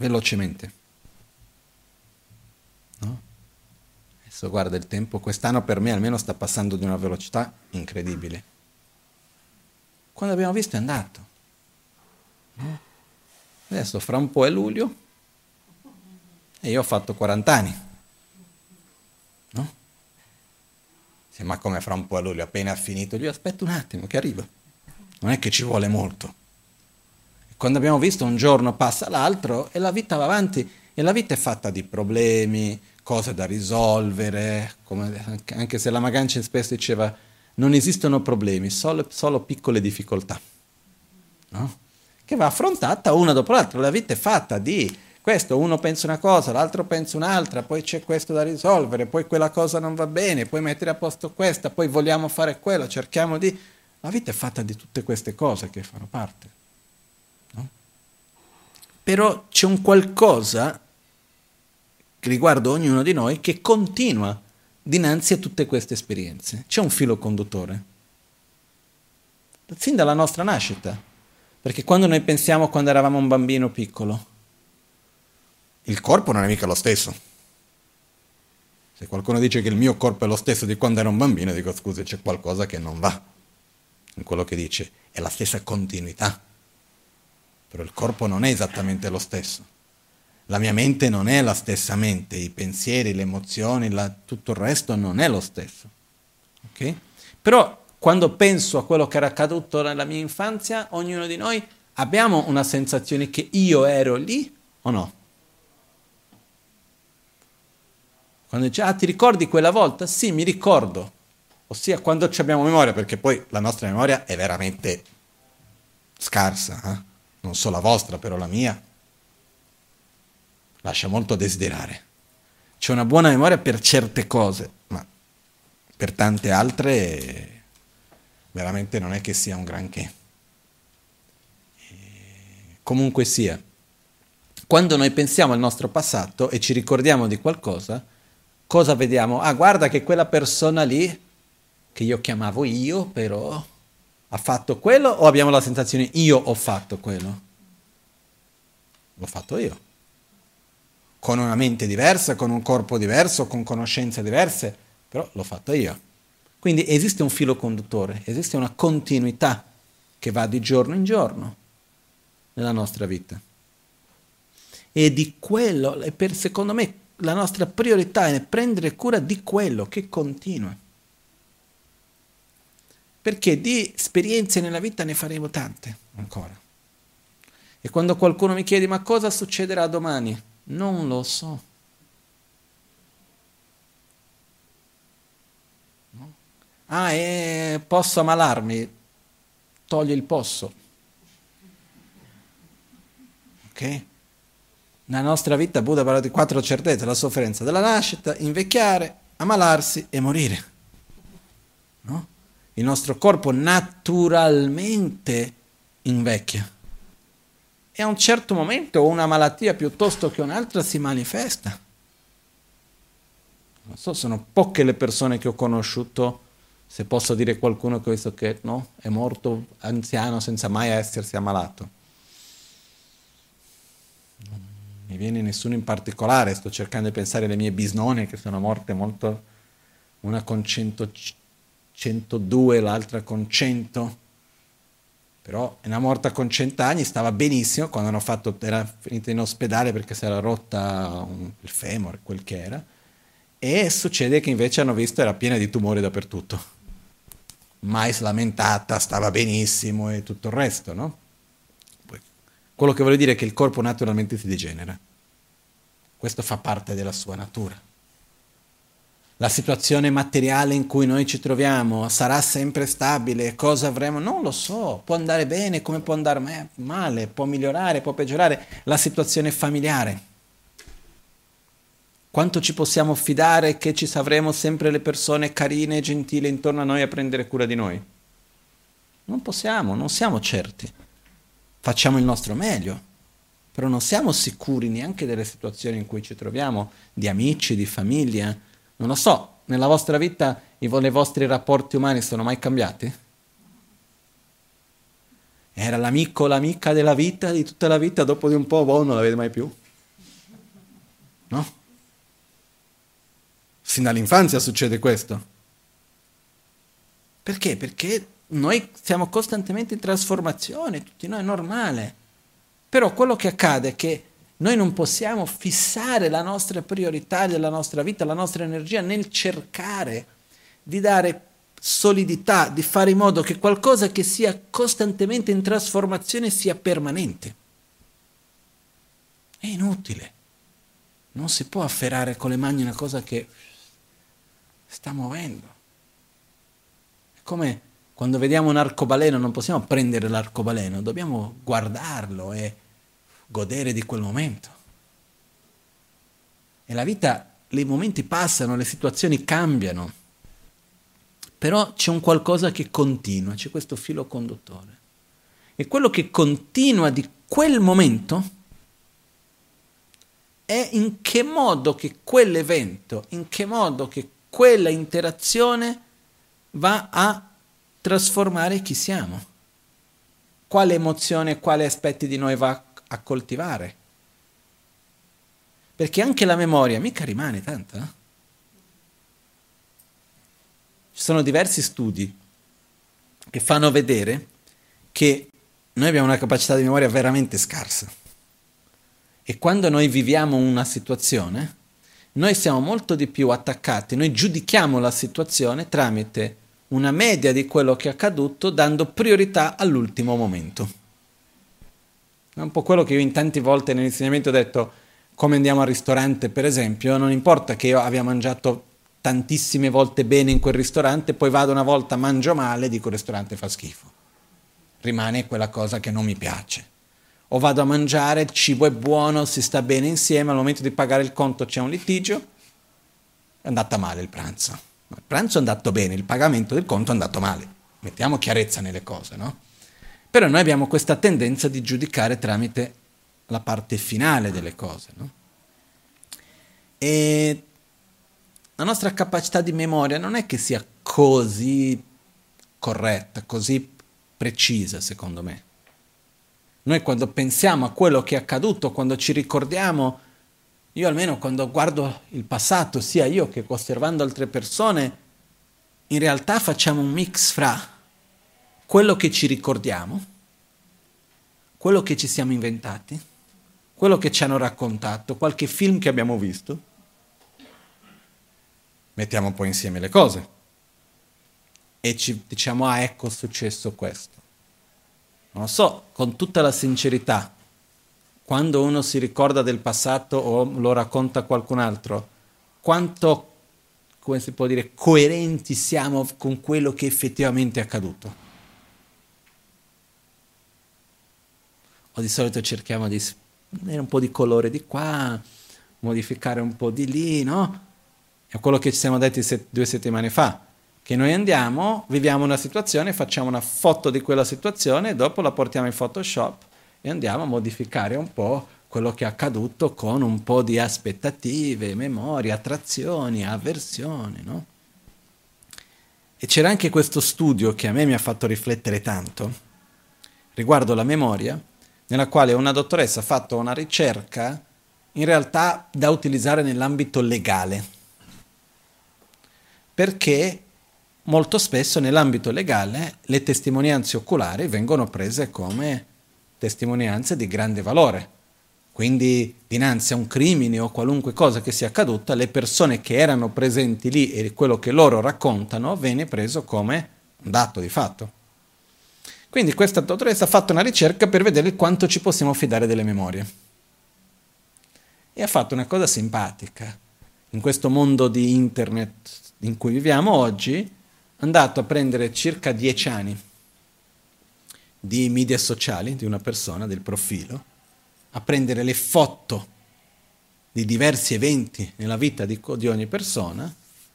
velocemente. No? Adesso guarda il tempo, quest'anno per me almeno sta passando di una velocità incredibile. Quando abbiamo visto è andato. Adesso fra un po' è luglio e io ho fatto 40 anni. No? Sì, ma come fra un po' è luglio, appena finito, io aspetto un attimo che arriva. Non è che ci vuole molto. Quando abbiamo visto un giorno passa l'altro e la vita va avanti e la vita è fatta di problemi, cose da risolvere, come, anche se la Magancia spesso diceva non esistono problemi, solo, solo piccole difficoltà, no? che va affrontata una dopo l'altra. La vita è fatta di questo, uno pensa una cosa, l'altro pensa un'altra, poi c'è questo da risolvere, poi quella cosa non va bene, poi mettere a posto questa, poi vogliamo fare quello, cerchiamo di... La vita è fatta di tutte queste cose che fanno parte. Però c'è un qualcosa riguardo ognuno di noi che continua dinanzi a tutte queste esperienze. C'è un filo conduttore. Fin dalla nostra nascita. Perché quando noi pensiamo quando eravamo un bambino piccolo, il corpo non è mica lo stesso. Se qualcuno dice che il mio corpo è lo stesso di quando ero un bambino, dico scusi, c'è qualcosa che non va in quello che dice. È la stessa continuità. Però il corpo non è esattamente lo stesso. La mia mente non è la stessa mente, i pensieri, le emozioni, la, tutto il resto non è lo stesso. Okay? Però quando penso a quello che era accaduto nella mia infanzia, ognuno di noi abbiamo una sensazione che io ero lì o no? Quando dice, ah ti ricordi quella volta? Sì, mi ricordo. Ossia quando abbiamo memoria, perché poi la nostra memoria è veramente scarsa, eh? Non solo la vostra, però la mia. Lascia molto a desiderare. C'è una buona memoria per certe cose, ma per tante altre veramente non è che sia un granché. Comunque sia, quando noi pensiamo al nostro passato e ci ricordiamo di qualcosa, cosa vediamo? Ah, guarda che quella persona lì, che io chiamavo io, però ha fatto quello o abbiamo la sensazione io ho fatto quello? L'ho fatto io. Con una mente diversa, con un corpo diverso, con conoscenze diverse, però l'ho fatto io. Quindi esiste un filo conduttore, esiste una continuità che va di giorno in giorno nella nostra vita. E di quello, per, secondo me, la nostra priorità è prendere cura di quello che continua. Perché di esperienze nella vita ne faremo tante ancora. E quando qualcuno mi chiede ma cosa succederà domani? Non lo so. Ah, eh, posso ammalarmi? Togli il posso. Ok? Nella nostra vita Buddha parla di quattro certezze, la sofferenza della nascita, invecchiare, ammalarsi e morire. No? Il nostro corpo naturalmente invecchia. E a un certo momento una malattia piuttosto che un'altra si manifesta. Non so, sono poche le persone che ho conosciuto, se posso dire qualcuno che ho visto che no, è morto anziano senza mai essersi ammalato mi viene nessuno in particolare, sto cercando di pensare alle mie bisnone che sono morte molto, una con 100, 102, l'altra con 100, però è una morta con 100 anni, stava benissimo quando hanno fatto, era finita in ospedale perché si era rotta un, il femore, quel che era, e succede che invece hanno visto era piena di tumori dappertutto, mai slamentata, stava benissimo e tutto il resto, no? Quello che voglio dire è che il corpo naturalmente si degenera. Questo fa parte della sua natura. La situazione materiale in cui noi ci troviamo sarà sempre stabile? Cosa avremo? Non lo so. Può andare bene, come può andare male, può migliorare, può peggiorare. La situazione familiare. Quanto ci possiamo fidare che ci avremo sempre le persone carine e gentili intorno a noi a prendere cura di noi? Non possiamo, non siamo certi facciamo il nostro meglio, però non siamo sicuri neanche delle situazioni in cui ci troviamo, di amici, di famiglia. Non lo so, nella vostra vita i, vostri rapporti umani sono mai cambiati? Era l'amico, l'amica della vita, di tutta la vita, dopo di un po' boh, non la vede mai più. No? Sin dall'infanzia succede questo. Perché? Perché noi siamo costantemente in trasformazione, tutti noi è normale. Però quello che accade è che noi non possiamo fissare la nostra priorità della nostra vita, la nostra energia nel cercare di dare solidità, di fare in modo che qualcosa che sia costantemente in trasformazione sia permanente. È inutile. Non si può afferrare con le mani una cosa che sta muovendo. È come quando vediamo un arcobaleno non possiamo prendere l'arcobaleno, dobbiamo guardarlo e godere di quel momento. E la vita, i momenti passano, le situazioni cambiano, però c'è un qualcosa che continua, c'è questo filo conduttore. E quello che continua di quel momento è in che modo che quell'evento, in che modo che quella interazione va a trasformare chi siamo. Quale emozione, quali aspetti di noi va a coltivare. Perché anche la memoria mica rimane tanta. Eh? Ci sono diversi studi che fanno vedere che noi abbiamo una capacità di memoria veramente scarsa. E quando noi viviamo una situazione, noi siamo molto di più attaccati, noi giudichiamo la situazione tramite una media di quello che è accaduto dando priorità all'ultimo momento. È un po' quello che io in tante volte nell'insegnamento ho detto, come andiamo al ristorante per esempio, non importa che io abbia mangiato tantissime volte bene in quel ristorante, poi vado una volta, mangio male, dico il ristorante fa schifo. Rimane quella cosa che non mi piace. O vado a mangiare, il cibo è buono, si sta bene insieme, al momento di pagare il conto c'è un litigio, è andata male il pranzo. Il pranzo è andato bene, il pagamento del conto è andato male. Mettiamo chiarezza nelle cose, no? Però noi abbiamo questa tendenza di giudicare tramite la parte finale delle cose. No? E la nostra capacità di memoria non è che sia così corretta, così precisa, secondo me. Noi quando pensiamo a quello che è accaduto, quando ci ricordiamo, io almeno quando guardo il passato, sia io che osservando altre persone, in realtà facciamo un mix fra quello che ci ricordiamo, quello che ci siamo inventati, quello che ci hanno raccontato, qualche film che abbiamo visto. Mettiamo poi insieme le cose e ci diciamo, ah ecco è successo questo. Non so, con tutta la sincerità, quando uno si ricorda del passato o lo racconta a qualcun altro, quanto, come si può dire, coerenti siamo con quello che effettivamente è accaduto. O di solito cerchiamo di mettere un po' di colore di qua, modificare un po' di lì, no? È quello che ci siamo detti set- due settimane fa, che noi andiamo, viviamo una situazione, facciamo una foto di quella situazione dopo la portiamo in Photoshop e andiamo a modificare un po' quello che è accaduto con un po' di aspettative, memorie, attrazioni, avversioni, no? E c'era anche questo studio che a me mi ha fatto riflettere tanto riguardo la memoria, nella quale una dottoressa ha fatto una ricerca in realtà da utilizzare nell'ambito legale, perché molto spesso nell'ambito legale le testimonianze oculari vengono prese come testimonianze di grande valore. Quindi dinanzi a un crimine o qualunque cosa che sia accaduta, le persone che erano presenti lì e quello che loro raccontano viene preso come un dato di fatto. Quindi questa dottoressa ha fatto una ricerca per vedere quanto ci possiamo fidare delle memorie. E ha fatto una cosa simpatica. In questo mondo di internet in cui viviamo oggi, è andato a prendere circa dieci anni di media sociali di una persona, del profilo, a prendere le foto di diversi eventi nella vita di, di ogni persona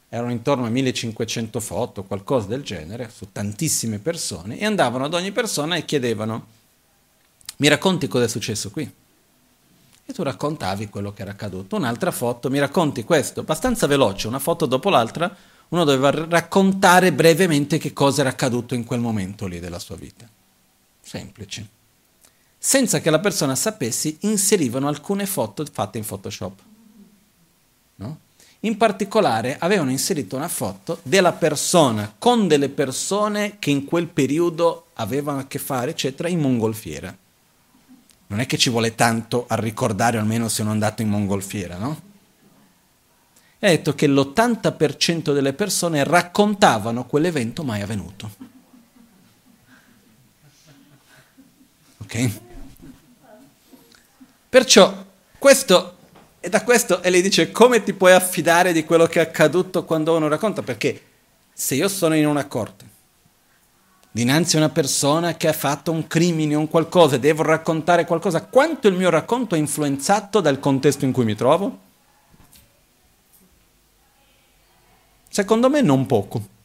erano intorno a 1500 foto, qualcosa del genere, su tantissime persone, e andavano ad ogni persona e chiedevano, mi racconti cosa è successo qui? E tu raccontavi quello che era accaduto. Un'altra foto, mi racconti questo, abbastanza veloce, una foto dopo l'altra, uno doveva raccontare brevemente che cosa era accaduto in quel momento lì della sua vita. Semplice. Senza che la persona sapesse, inserivano alcune foto fatte in Photoshop. No? In particolare avevano inserito una foto della persona con delle persone che in quel periodo avevano a che fare, eccetera, in mongolfiera. Non è che ci vuole tanto a ricordare, almeno se non andato in mongolfiera, no? E ha detto che l'80% delle persone raccontavano quell'evento mai avvenuto. Ok? Perciò questo e da questo e lei dice come ti puoi affidare di quello che è accaduto quando uno racconta? Perché se io sono in una corte, dinanzi a una persona che ha fatto un crimine un qualcosa e devo raccontare qualcosa, quanto il mio racconto è influenzato dal contesto in cui mi trovo? Secondo me non poco.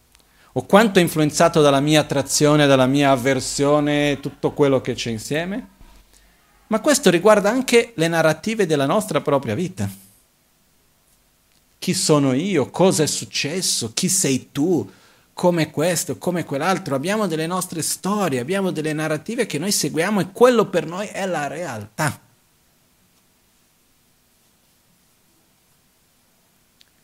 O quanto è influenzato dalla mia attrazione, dalla mia avversione, tutto quello che c'è insieme? Ma questo riguarda anche le narrative della nostra propria vita. Chi sono io? Cosa è successo? Chi sei tu? Come questo, come quell'altro. Abbiamo delle nostre storie, abbiamo delle narrative che noi seguiamo e quello per noi è la realtà.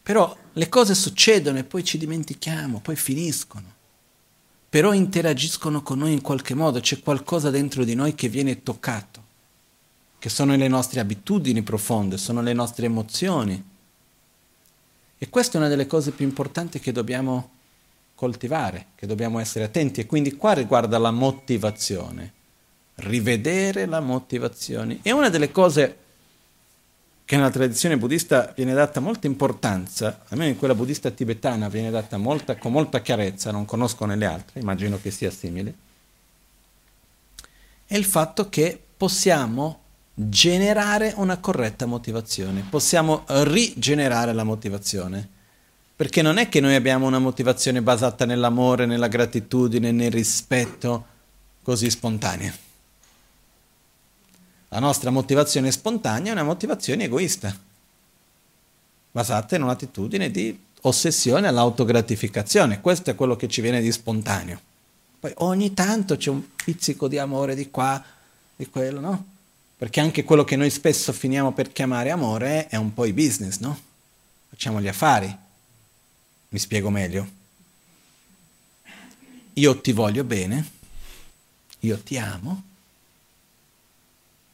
Però le cose succedono e poi ci dimentichiamo, poi finiscono. Però interagiscono con noi in qualche modo, c'è qualcosa dentro di noi che viene toccato che sono le nostre abitudini profonde, sono le nostre emozioni. E questa è una delle cose più importanti che dobbiamo coltivare, che dobbiamo essere attenti. E quindi qua riguarda la motivazione. rivedere la motivazione. È una delle cose che nella tradizione buddista viene data molta importanza, almeno in quella buddista tibetana viene data molta, con molta chiarezza, non conosco nelle altre, immagino che sia simile, è il fatto che possiamo generare una corretta motivazione, possiamo rigenerare la motivazione, perché non è che noi abbiamo una motivazione basata nell'amore, nella gratitudine, nel rispetto così spontanea. La nostra motivazione spontanea è una motivazione egoista, basata in un'attitudine di ossessione all'autogratificazione. Questo è quello che ci viene di spontaneo. Poi ogni tanto c'è un pizzico di amore di qua, di quello, no? Perché anche quello che noi spesso finiamo per chiamare amore è un po' i business, no? Facciamo gli affari. Mi spiego meglio. Io ti voglio bene, io ti amo,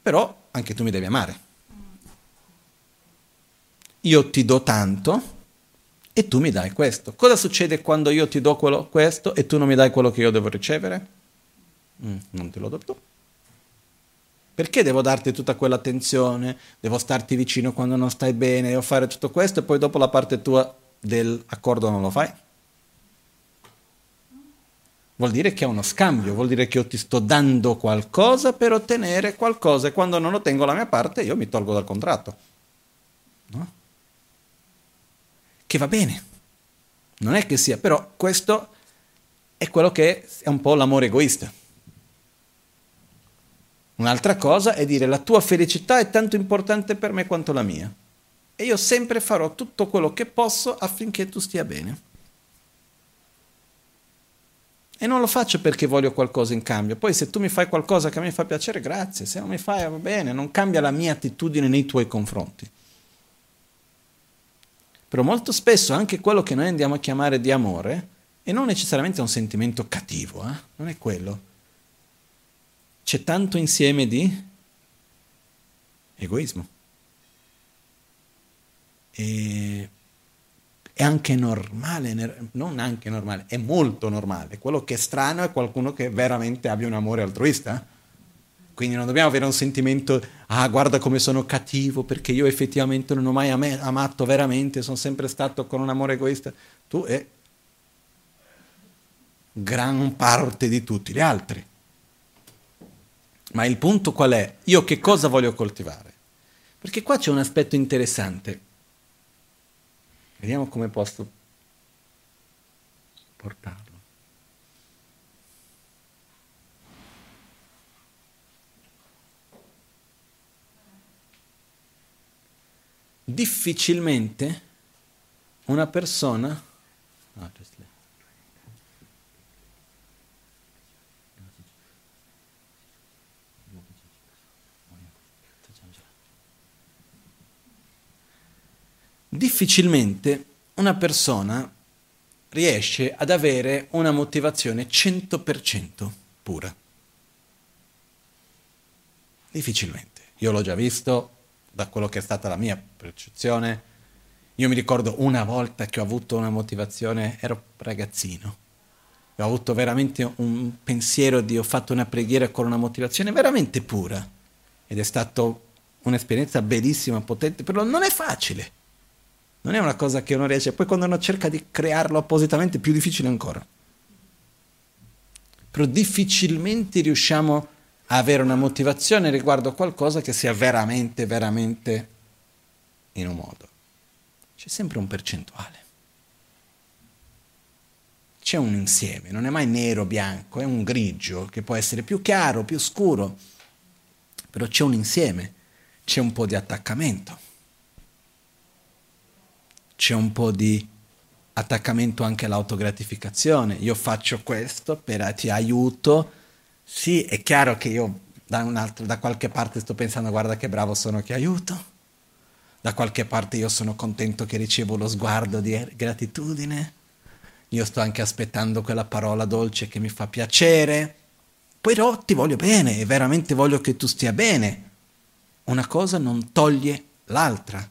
però anche tu mi devi amare. Io ti do tanto e tu mi dai questo. Cosa succede quando io ti do quello, questo e tu non mi dai quello che io devo ricevere? Mm, non te lo do più. Perché devo darti tutta quell'attenzione? Devo starti vicino quando non stai bene, devo fare tutto questo e poi dopo la parte tua dell'accordo non lo fai? Vuol dire che è uno scambio, vuol dire che io ti sto dando qualcosa per ottenere qualcosa e quando non ottengo la mia parte io mi tolgo dal contratto. No? Che va bene, non è che sia, però questo è quello che è un po' l'amore egoista. Un'altra cosa è dire la tua felicità è tanto importante per me quanto la mia e io sempre farò tutto quello che posso affinché tu stia bene. E non lo faccio perché voglio qualcosa in cambio. Poi se tu mi fai qualcosa che a me fa piacere, grazie. Se non mi fai, va bene, non cambia la mia attitudine nei tuoi confronti. Però molto spesso anche quello che noi andiamo a chiamare di amore, e non necessariamente un sentimento cattivo, eh? non è quello. C'è tanto insieme di egoismo. E è anche normale, non anche normale, è molto normale. Quello che è strano è qualcuno che veramente abbia un amore altruista. Quindi non dobbiamo avere un sentimento, ah guarda come sono cattivo perché io effettivamente non ho mai am- amato veramente, sono sempre stato con un amore egoista. Tu è gran parte di tutti gli altri. Ma il punto qual è? Io che cosa voglio coltivare? Perché qua c'è un aspetto interessante. Vediamo come posso portarlo. Difficilmente una persona... Ah, difficilmente una persona riesce ad avere una motivazione 100% pura. Difficilmente. Io l'ho già visto da quello che è stata la mia percezione. Io mi ricordo una volta che ho avuto una motivazione, ero ragazzino, ho avuto veramente un pensiero di ho fatto una preghiera con una motivazione veramente pura ed è stata un'esperienza bellissima, potente, però non è facile non è una cosa che uno riesce, poi quando uno cerca di crearlo appositamente è più difficile ancora. Però difficilmente riusciamo a avere una motivazione riguardo a qualcosa che sia veramente, veramente in un modo. C'è sempre un percentuale. C'è un insieme, non è mai nero o bianco, è un grigio che può essere più chiaro, più scuro, però c'è un insieme, c'è un po' di attaccamento c'è un po' di attaccamento anche all'autogratificazione. Io faccio questo, per, ti aiuto. Sì, è chiaro che io da, da qualche parte sto pensando guarda che bravo sono che aiuto. Da qualche parte io sono contento che ricevo lo sguardo di gratitudine. Io sto anche aspettando quella parola dolce che mi fa piacere. Però ti voglio bene e veramente voglio che tu stia bene. Una cosa non toglie l'altra.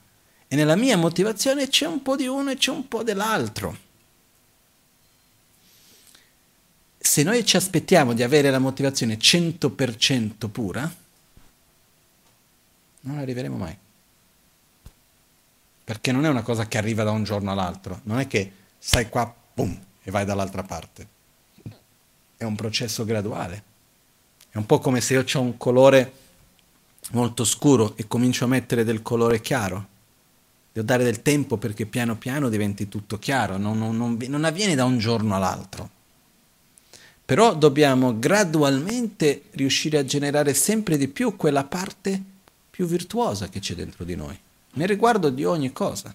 E nella mia motivazione c'è un po' di uno e c'è un po' dell'altro. se noi ci aspettiamo di avere la motivazione 100% pura, non arriveremo mai. Perché non è una cosa che arriva da un giorno all'altro, non è che stai qua, boom, e vai dall'altra parte. È un processo graduale. È un po' come se io ho un colore molto scuro e comincio a mettere del colore chiaro. Devo dare del tempo perché piano piano diventi tutto chiaro, non, non, non, non avviene da un giorno all'altro. Però dobbiamo gradualmente riuscire a generare sempre di più quella parte più virtuosa che c'è dentro di noi, nel riguardo di ogni cosa.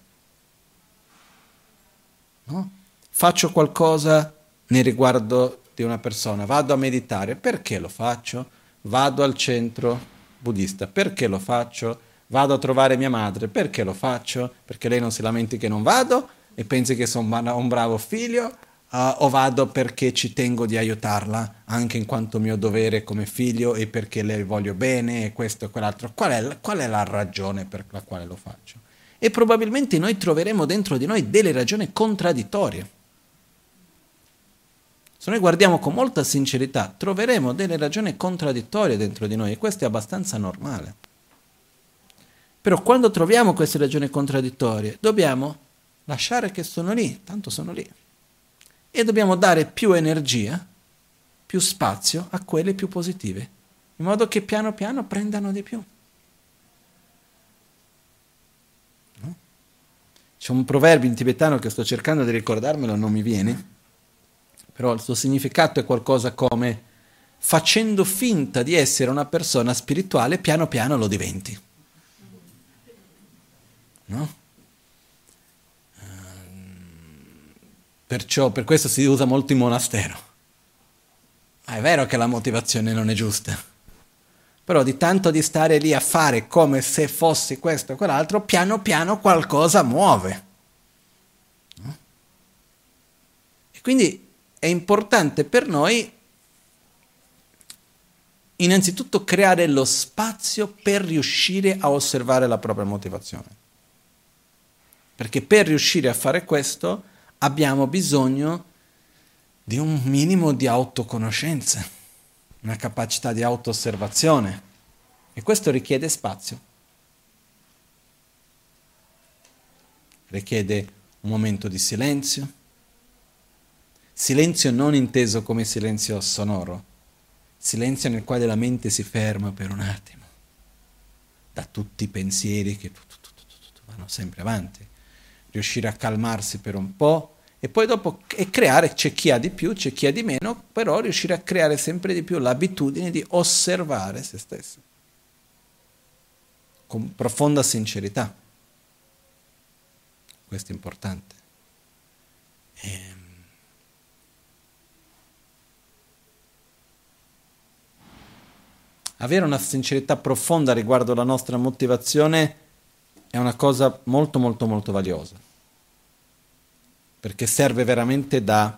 No? Faccio qualcosa nel riguardo di una persona, vado a meditare, perché lo faccio? Vado al centro buddista, perché lo faccio? Vado a trovare mia madre, perché lo faccio? Perché lei non si lamenti che non vado e pensi che sono un bravo figlio uh, o vado perché ci tengo di aiutarla, anche in quanto mio dovere come figlio e perché le voglio bene e questo e quell'altro. Qual è, qual è la ragione per la quale lo faccio? E probabilmente noi troveremo dentro di noi delle ragioni contraddittorie. Se noi guardiamo con molta sincerità, troveremo delle ragioni contraddittorie dentro di noi e questo è abbastanza normale. Però quando troviamo queste ragioni contraddittorie, dobbiamo lasciare che sono lì, tanto sono lì e dobbiamo dare più energia, più spazio a quelle più positive, in modo che piano piano prendano di più. No? C'è un proverbio in tibetano che sto cercando di ricordarmelo, non mi viene, però il suo significato è qualcosa come facendo finta di essere una persona spirituale, piano piano lo diventi. No? Perciò per questo si usa molto in monastero. Ma è vero che la motivazione non è giusta. Però di tanto di stare lì a fare come se fossi questo o quell'altro, piano piano qualcosa muove. No? E quindi è importante per noi innanzitutto creare lo spazio per riuscire a osservare la propria motivazione. Perché per riuscire a fare questo abbiamo bisogno di un minimo di autoconoscenza, una capacità di auto-osservazione. E questo richiede spazio. Richiede un momento di silenzio, silenzio non inteso come silenzio sonoro, silenzio nel quale la mente si ferma per un attimo, da tutti i pensieri che vanno sempre avanti riuscire a calmarsi per un po' e poi dopo e creare, c'è chi ha di più, c'è chi ha di meno, però riuscire a creare sempre di più l'abitudine di osservare se stesso con profonda sincerità. Questo è importante. E... Ehm. Avere una sincerità profonda riguardo la nostra motivazione è una cosa molto molto molto valiosa, perché serve veramente da,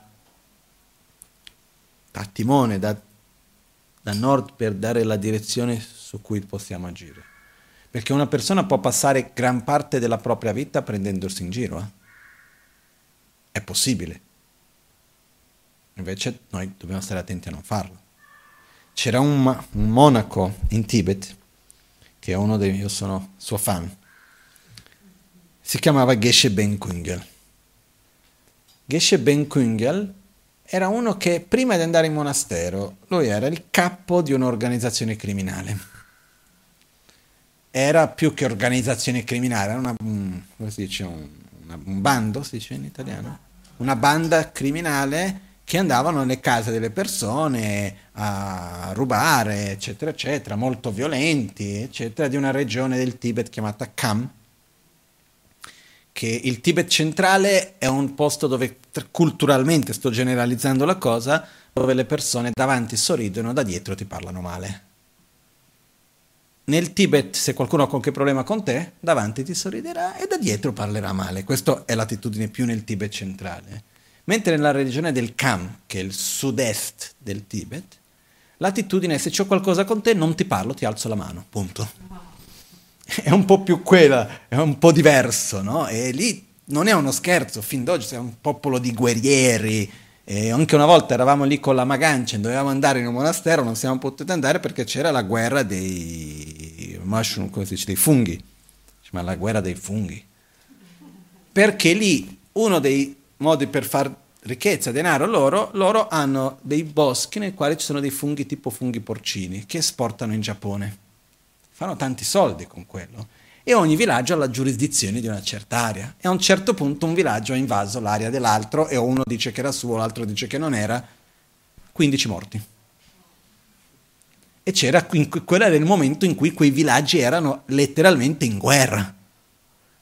da timone, da, da nord per dare la direzione su cui possiamo agire. Perché una persona può passare gran parte della propria vita prendendosi in giro. Eh? È possibile. Invece noi dobbiamo stare attenti a non farlo. C'era un, un monaco in Tibet, che è uno dei... io sono suo fan, si chiamava Geshe Ben Kungel. Geshe Ben Kungel era uno che prima di andare in monastero, lui era il capo di un'organizzazione criminale. Era più che organizzazione criminale, era una, un, dice, un, una, un bando, si dice in italiano, una banda criminale che andavano nelle case delle persone a rubare, eccetera, eccetera, molto violenti, eccetera, di una regione del Tibet chiamata Kham, che il Tibet centrale è un posto dove culturalmente, sto generalizzando la cosa, dove le persone davanti sorridono, da dietro ti parlano male. Nel Tibet, se qualcuno ha qualche problema con te, davanti ti sorriderà e da dietro parlerà male. Questa è l'attitudine più nel Tibet centrale. Mentre nella regione del Kham, che è il sud-est del Tibet, l'attitudine è se c'ho qualcosa con te non ti parlo, ti alzo la mano, punto <laughs> è un po' più quella, è un po' diverso, no? E lì non è uno scherzo, fin d'oggi sei un popolo di guerrieri, E anche una volta eravamo lì con la Magancia, dovevamo andare in un monastero, non siamo potuti andare perché c'era la guerra dei mushroom, come si dice, dei funghi. Ma la guerra dei funghi. Perché lì uno dei modi per far ricchezza, denaro loro, loro hanno dei boschi nei quali ci sono dei funghi tipo funghi porcini che esportano in Giappone. Fanno tanti soldi con quello. E ogni villaggio ha la giurisdizione di una certa area. E a un certo punto un villaggio ha invaso l'area dell'altro e uno dice che era suo, l'altro dice che non era. 15 morti. E c'era, quello era il momento in cui quei villaggi erano letteralmente in guerra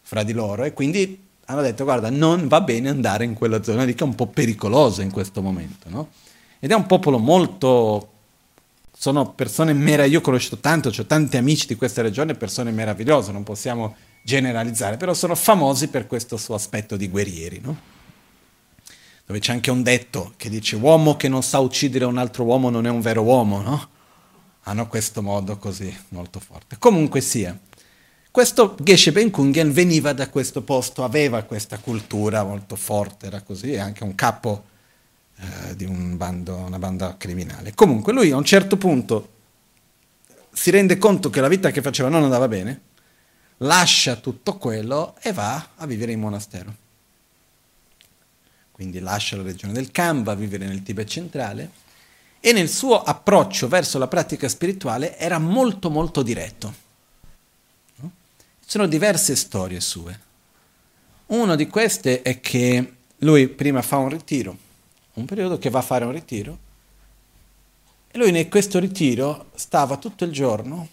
fra di loro e quindi hanno detto guarda non va bene andare in quella zona lì che è un po' pericolosa in questo momento, no? Ed è un popolo molto... sono persone meravigliose, io ho conosciuto tanto, ho tanti amici di questa regione, persone meravigliose, non possiamo generalizzare, però sono famosi per questo suo aspetto di guerrieri, no? Dove c'è anche un detto che dice uomo che non sa uccidere un altro uomo non è un vero uomo, no? Hanno questo modo così molto forte. Comunque sia, questo Geshe Ben veniva da questo posto, aveva questa cultura molto forte, era così, è anche un capo eh, di un bando, una banda criminale. Comunque lui a un certo punto si rende conto che la vita che faceva non andava bene, lascia tutto quello e va a vivere in monastero. Quindi lascia la regione del Kham, va a vivere nel Tibet centrale e nel suo approccio verso la pratica spirituale era molto molto diretto sono diverse storie sue. Una di queste è che lui prima fa un ritiro, un periodo che va a fare un ritiro, e lui in questo ritiro stava tutto il giorno,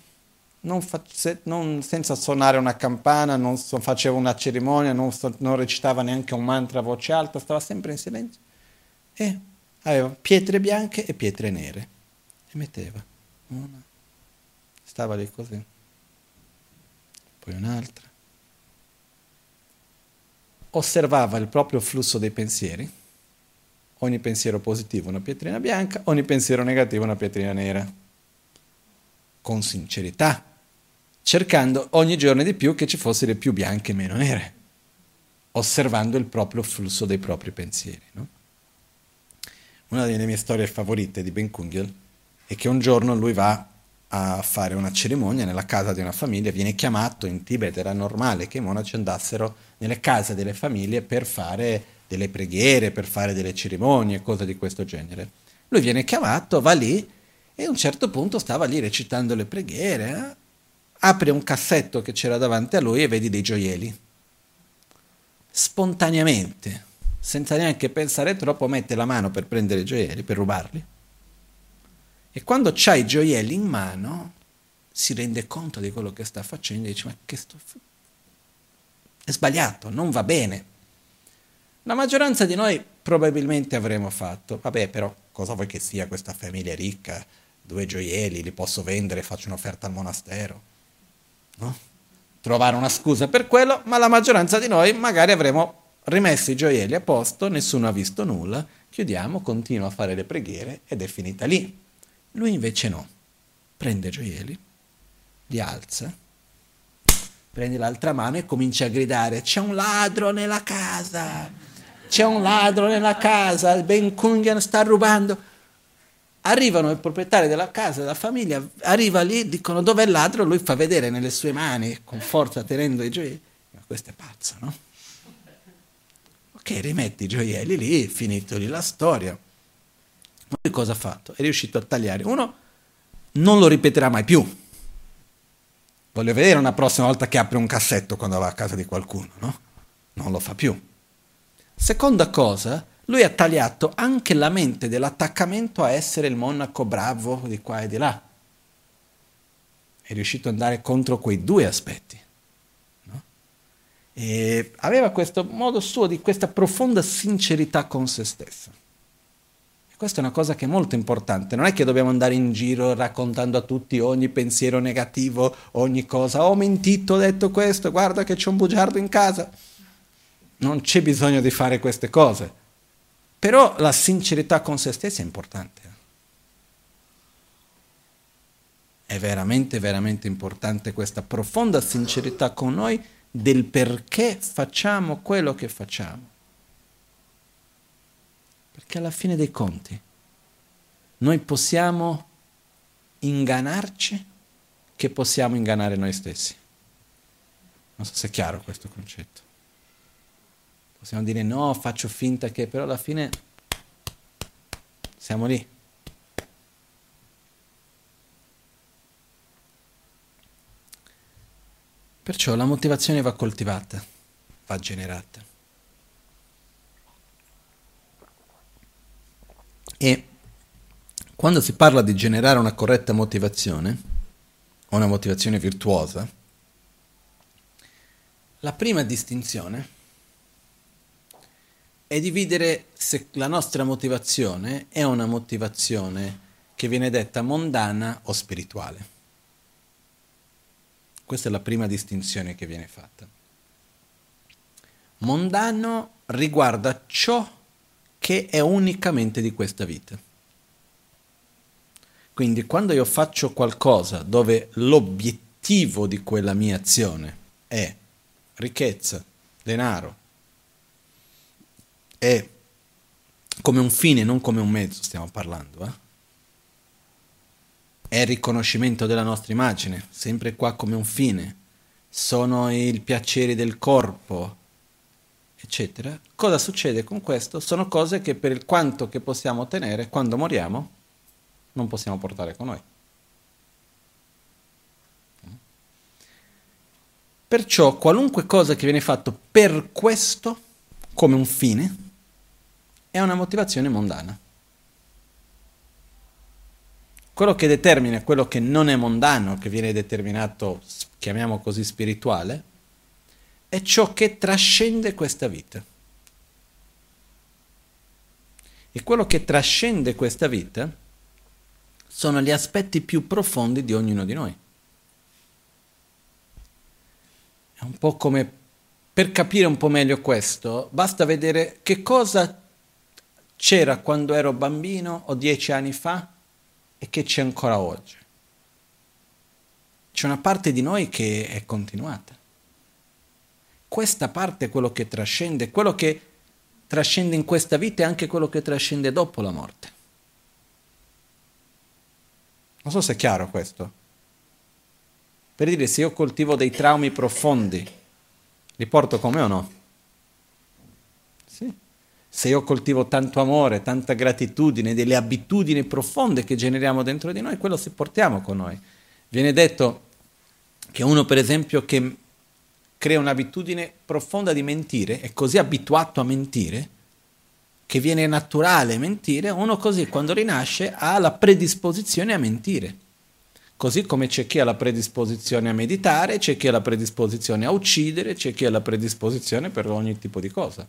non fa, se, non, senza suonare una campana, non so, faceva una cerimonia, non, non recitava neanche un mantra a voce alta, stava sempre in silenzio e aveva pietre bianche e pietre nere e metteva una, stava lì così poi un'altra. Osservava il proprio flusso dei pensieri, ogni pensiero positivo una pietrina bianca, ogni pensiero negativo una pietrina nera, con sincerità, cercando ogni giorno di più che ci fossero più bianche e meno nere, osservando il proprio flusso dei propri pensieri. No? Una delle mie storie favorite di Ben Kungel è che un giorno lui va a fare una cerimonia nella casa di una famiglia, viene chiamato in Tibet, era normale che i monaci andassero nelle case delle famiglie per fare delle preghiere, per fare delle cerimonie, cose di questo genere. Lui viene chiamato, va lì e a un certo punto stava lì recitando le preghiere, eh? apre un cassetto che c'era davanti a lui e vedi dei gioielli. Spontaneamente, senza neanche pensare troppo, mette la mano per prendere i gioielli, per rubarli e quando c'ha i gioielli in mano, si rende conto di quello che sta facendo e dice, ma che sto... È sbagliato, non va bene. La maggioranza di noi probabilmente avremmo fatto, vabbè però cosa vuoi che sia questa famiglia ricca, due gioielli, li posso vendere, faccio un'offerta al monastero. No? Trovare una scusa per quello, ma la maggioranza di noi magari avremmo rimesso i gioielli a posto, nessuno ha visto nulla, chiudiamo, continua a fare le preghiere ed è finita lì. Lui invece no, prende gioielli, li alza, prende l'altra mano e comincia a gridare, c'è un ladro nella casa, c'è un ladro nella casa, il Ben Kungan sta rubando. Arrivano i proprietari della casa, della famiglia, arriva lì, dicono dov'è il ladro, lui fa vedere nelle sue mani, con forza tenendo i gioielli, ma questo è pazzo, no? Ok, rimetti i gioielli lì, finito lì la storia. Ma lui cosa ha fatto? È riuscito a tagliare. Uno, non lo ripeterà mai più. Voglio vedere una prossima volta che apre un cassetto quando va a casa di qualcuno, no? Non lo fa più. Seconda cosa, lui ha tagliato anche la mente dell'attaccamento a essere il monaco bravo di qua e di là. È riuscito ad andare contro quei due aspetti. No? E aveva questo modo suo di questa profonda sincerità con se stesso. Questa è una cosa che è molto importante, non è che dobbiamo andare in giro raccontando a tutti ogni pensiero negativo, ogni cosa, ho mentito, ho detto questo, guarda che c'è un bugiardo in casa. Non c'è bisogno di fare queste cose. Però la sincerità con se stessi è importante. È veramente, veramente importante questa profonda sincerità con noi del perché facciamo quello che facciamo che alla fine dei conti noi possiamo ingannarci che possiamo ingannare noi stessi. Non so se è chiaro questo concetto. Possiamo dire no, faccio finta che, però alla fine siamo lì. Perciò la motivazione va coltivata, va generata. E quando si parla di generare una corretta motivazione, una motivazione virtuosa, la prima distinzione è dividere se la nostra motivazione è una motivazione che viene detta mondana o spirituale. Questa è la prima distinzione che viene fatta. Mondano riguarda ciò che è unicamente di questa vita. Quindi quando io faccio qualcosa dove l'obiettivo di quella mia azione è ricchezza, denaro, è come un fine, non come un mezzo, stiamo parlando, eh? è il riconoscimento della nostra immagine, sempre qua come un fine, sono i piaceri del corpo, eccetera. Cosa succede con questo? Sono cose che per il quanto che possiamo ottenere, quando moriamo, non possiamo portare con noi. Perciò qualunque cosa che viene fatto per questo, come un fine, è una motivazione mondana. Quello che determina quello che non è mondano, che viene determinato, chiamiamo così, spirituale, è ciò che trascende questa vita. E quello che trascende questa vita sono gli aspetti più profondi di ognuno di noi. È un po' come, per capire un po' meglio questo, basta vedere che cosa c'era quando ero bambino o dieci anni fa e che c'è ancora oggi. C'è una parte di noi che è continuata. Questa parte è quello che trascende, quello che trascende in questa vita è anche quello che trascende dopo la morte. Non so se è chiaro questo. Per dire, se io coltivo dei traumi profondi, li porto con me o no? Se io coltivo tanto amore, tanta gratitudine, delle abitudini profonde che generiamo dentro di noi, quello si portiamo con noi. Viene detto che uno, per esempio, che crea un'abitudine profonda di mentire, è così abituato a mentire, che viene naturale mentire, uno così quando rinasce ha la predisposizione a mentire. Così come c'è chi ha la predisposizione a meditare, c'è chi ha la predisposizione a uccidere, c'è chi ha la predisposizione per ogni tipo di cosa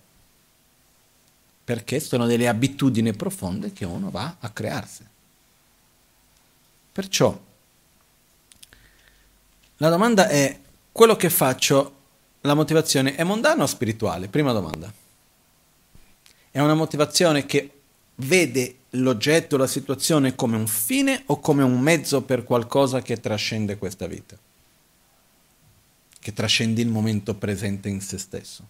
perché sono delle abitudini profonde che uno va a crearsi. Perciò la domanda è, quello che faccio, la motivazione è mondana o spirituale? Prima domanda. È una motivazione che vede l'oggetto, la situazione come un fine o come un mezzo per qualcosa che trascende questa vita? Che trascende il momento presente in se stesso.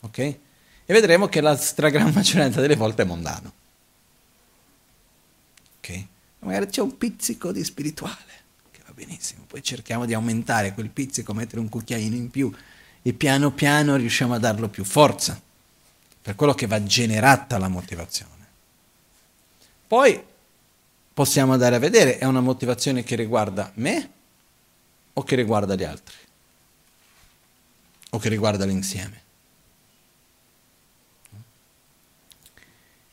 Ok? E vedremo che la stragrande maggioranza delle volte è mondano. Ok? Magari c'è un pizzico di spirituale, che va benissimo, poi cerchiamo di aumentare quel pizzico, mettere un cucchiaino in più e piano piano riusciamo a darlo più forza, per quello che va generata la motivazione. Poi possiamo andare a vedere, è una motivazione che riguarda me o che riguarda gli altri? O che riguarda l'insieme?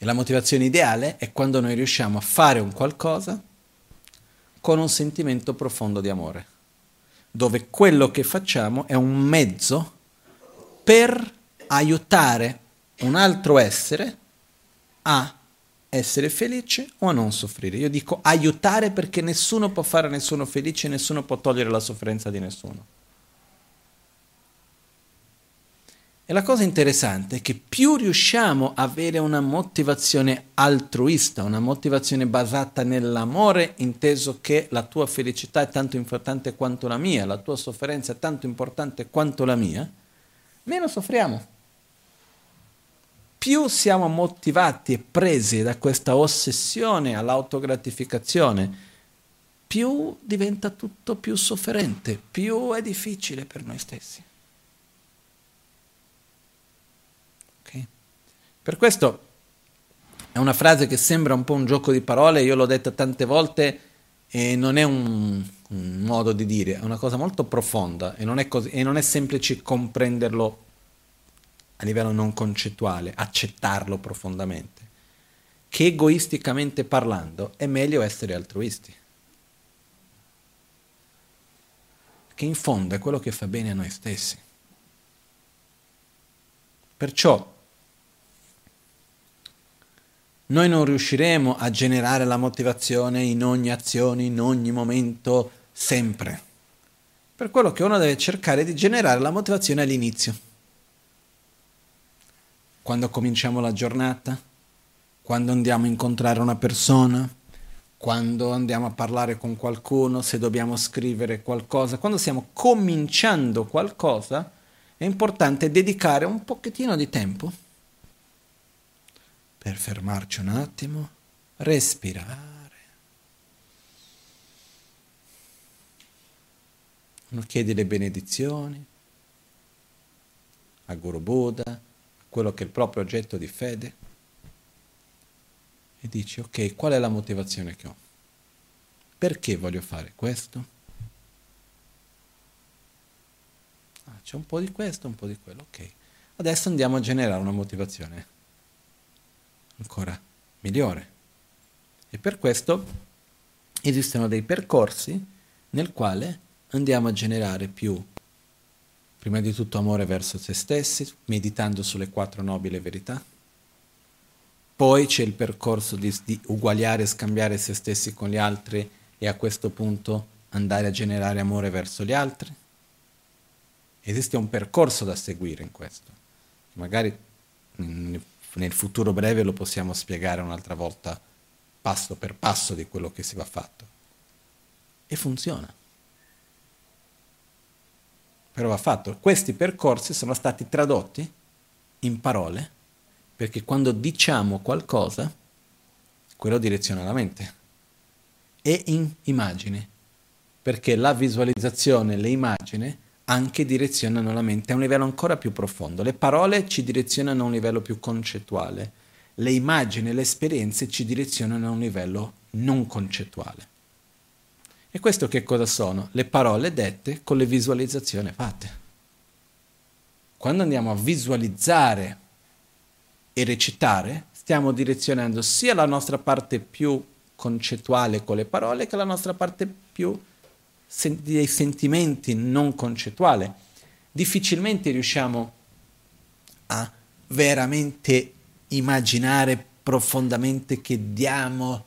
La motivazione ideale è quando noi riusciamo a fare un qualcosa con un sentimento profondo di amore, dove quello che facciamo è un mezzo per aiutare un altro essere a essere felice o a non soffrire. Io dico aiutare perché nessuno può fare nessuno felice, nessuno può togliere la sofferenza di nessuno. E la cosa interessante è che più riusciamo a avere una motivazione altruista, una motivazione basata nell'amore, inteso che la tua felicità è tanto importante quanto la mia, la tua sofferenza è tanto importante quanto la mia, meno soffriamo. più siamo motivati e presi da questa ossessione all'autogratificazione, più diventa tutto più sofferente, più è difficile per noi stessi. Per questo è una frase che sembra un po' un gioco di parole, io l'ho detta tante volte e non è un, un modo di dire, è una cosa molto profonda e non è, così, e non è semplice comprenderlo a livello non concettuale, accettarlo profondamente, che egoisticamente parlando è meglio essere altruisti. Che in fondo è quello che fa bene a noi stessi. Perciò noi non riusciremo a generare la motivazione in ogni azione, in ogni momento, sempre. Per quello che uno deve cercare di generare la motivazione all'inizio quando cominciamo la giornata, quando andiamo a incontrare una persona, quando andiamo a parlare con qualcuno, se dobbiamo scrivere qualcosa, quando stiamo cominciando qualcosa, è importante dedicare un pochettino di tempo per fermarci un attimo, respirare. Uno chiede le benedizioni a Guru Buddha, quello che è il proprio oggetto di fede e dici ok, qual è la motivazione che ho? Perché voglio fare questo? Ah, c'è un po' di questo, un po' di quello, ok. Adesso andiamo a generare una motivazione ancora migliore. E per questo esistono dei percorsi nel quale andiamo a generare più Prima di tutto amore verso se stessi, meditando sulle quattro nobili verità. Poi c'è il percorso di, di uguagliare e scambiare se stessi con gli altri e a questo punto andare a generare amore verso gli altri. Esiste un percorso da seguire in questo. Magari nel futuro breve lo possiamo spiegare un'altra volta passo per passo di quello che si va fatto. E funziona però va fatto. Questi percorsi sono stati tradotti in parole, perché quando diciamo qualcosa, quello direziona la mente, e in immagini, perché la visualizzazione, le immagini, anche direzionano la mente a un livello ancora più profondo. Le parole ci direzionano a un livello più concettuale, le immagini, le esperienze ci direzionano a un livello non concettuale. E questo che cosa sono? Le parole dette con le visualizzazioni fatte. Quando andiamo a visualizzare e recitare, stiamo direzionando sia la nostra parte più concettuale con le parole che la nostra parte più dei sentimenti non concettuale. Difficilmente riusciamo a veramente immaginare profondamente che diamo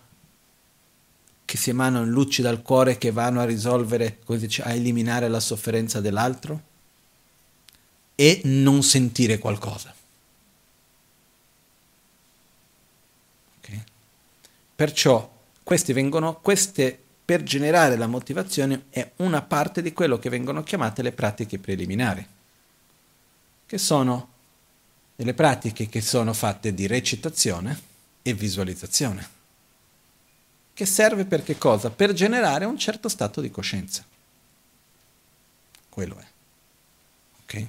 che si emanano luci dal cuore che vanno a risolvere, dice, a eliminare la sofferenza dell'altro e non sentire qualcosa. Okay? Perciò vengono, queste per generare la motivazione è una parte di quello che vengono chiamate le pratiche preliminari, che sono delle pratiche che sono fatte di recitazione e visualizzazione che serve per che cosa? Per generare un certo stato di coscienza. Quello è. Okay?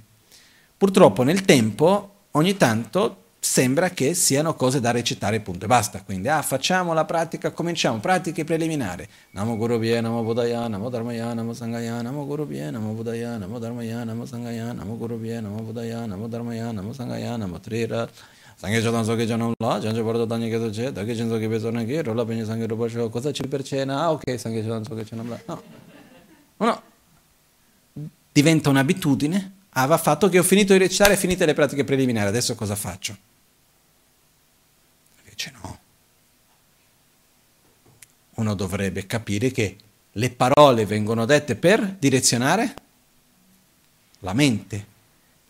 Purtroppo nel tempo ogni tanto sembra che siano cose da recitare punto e basta. Quindi, ah, facciamo la pratica, cominciamo, pratiche preliminari. Namo Guru Bhye, Namo Buddhaya, Namo Dharmaya, Namo Sanghaya, Namo Guru Bhye, Namo Buddhaya, Namo Dharmaya, Namo Sanghaya, Namo Guru Bhye, Namo Buddhaya, Namo Dharmaya, Namo Sanghaya, Namo Trirat. Sanghe Chodan Soghe Janam La, Janjo Bardo Danye Kedo Che, Dage Chen Soghe Beso Nagi, Rola Penye Sanghe Rupa Sho, Cosa Ci Per Cena, ah ok, Sanghe Chodan Soghe Janam La. No, oh, no, diventa un'abitudine. Ah, va fatto che ho finito di recitare, finite le pratiche preliminari, adesso cosa faccio? Invece no uno dovrebbe capire che le parole vengono dette per direzionare la mente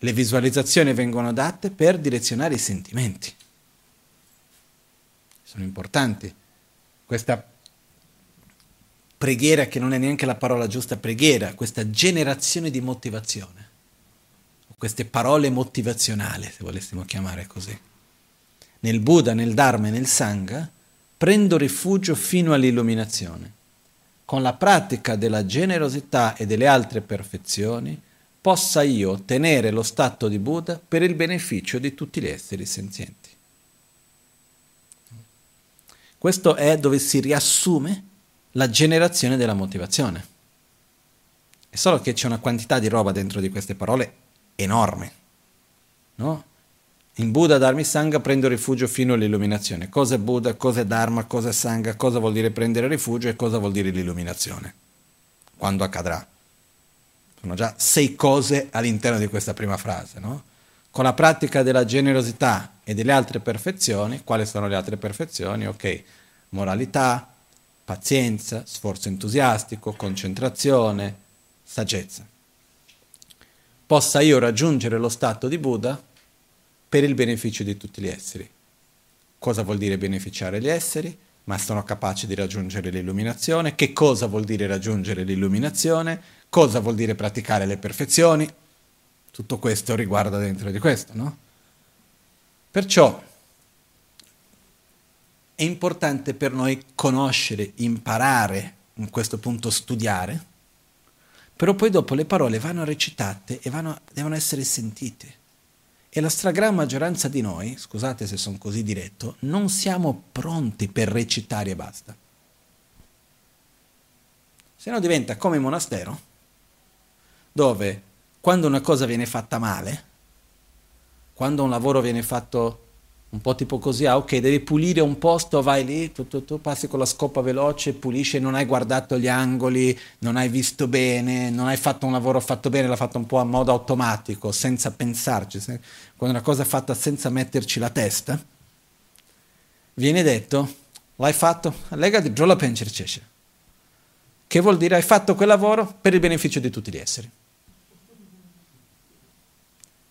le visualizzazioni vengono date per direzionare i sentimenti. Sono importanti. Questa preghiera, che non è neanche la parola giusta, preghiera, questa generazione di motivazione, queste parole motivazionali, se volessimo chiamare così, nel Buddha, nel Dharma e nel Sangha, prendo rifugio fino all'illuminazione. Con la pratica della generosità e delle altre perfezioni, possa io ottenere lo stato di Buddha per il beneficio di tutti gli esseri senzienti. Questo è dove si riassume la generazione della motivazione. È solo che c'è una quantità di roba dentro di queste parole enorme. No? In Buddha, Dharma e Sangha prendo rifugio fino all'illuminazione. Cosa è Buddha, cosa è Dharma, cosa è Sangha, cosa vuol dire prendere rifugio e cosa vuol dire l'illuminazione. Quando accadrà. Sono già sei cose all'interno di questa prima frase. No? Con la pratica della generosità e delle altre perfezioni, quali sono le altre perfezioni? Ok, moralità, pazienza, sforzo entusiastico, concentrazione, saggezza. Possa io raggiungere lo stato di Buddha per il beneficio di tutti gli esseri. Cosa vuol dire beneficiare gli esseri? Ma sono capaci di raggiungere l'illuminazione. Che cosa vuol dire raggiungere l'illuminazione? Cosa vuol dire praticare le perfezioni? Tutto questo riguarda dentro di questo, no? Perciò è importante per noi conoscere, imparare, in questo punto studiare, però poi dopo le parole vanno recitate e vanno, devono essere sentite. E la stragrande maggioranza di noi, scusate se sono così diretto, non siamo pronti per recitare e basta. Se no diventa come il monastero, dove quando una cosa viene fatta male, quando un lavoro viene fatto un po' tipo così, ah ok, devi pulire un posto, vai lì, tu, tu, tu passi con la scopa veloce, pulisci, non hai guardato gli angoli, non hai visto bene, non hai fatto un lavoro fatto bene, l'hai fatto un po' a modo automatico, senza pensarci. Quando una cosa è fatta senza metterci la testa, viene detto, l'hai fatto, legati, giù la pencercesce. Che vuol dire hai fatto quel lavoro per il beneficio di tutti gli esseri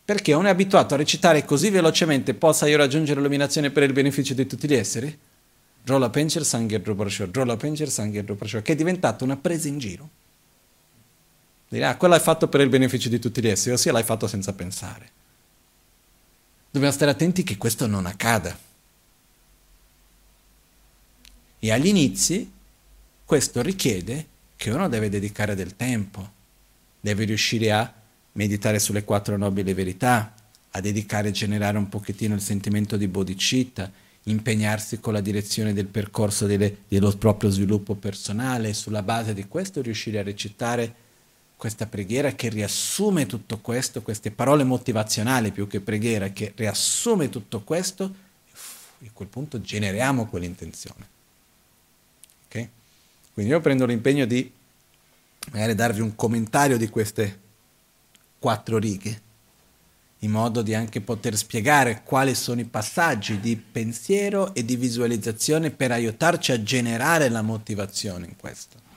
perché uno è abituato a recitare così velocemente possa io raggiungere l'illuminazione per il beneficio di tutti gli esseri? Rola Pencher Sangher Druparasho, Rola Pencher Sangher Druparasho, che è diventato una presa in giro. Dire, ah, quello l'hai fatto per il beneficio di tutti gli esseri, ossia l'hai fatto senza pensare. Dobbiamo stare attenti che questo non accada. E agli inizi questo richiede che uno deve dedicare del tempo, deve riuscire a meditare sulle quattro nobili verità, a dedicare e generare un pochettino il sentimento di bodhicitta, impegnarsi con la direzione del percorso delle, dello proprio sviluppo personale, sulla base di questo riuscire a recitare questa preghiera che riassume tutto questo, queste parole motivazionali più che preghiera, che riassume tutto questo, e a quel punto generiamo quell'intenzione. Okay? Quindi io prendo l'impegno di magari darvi un commentario di queste quattro righe, in modo di anche poter spiegare quali sono i passaggi di pensiero e di visualizzazione per aiutarci a generare la motivazione in questo.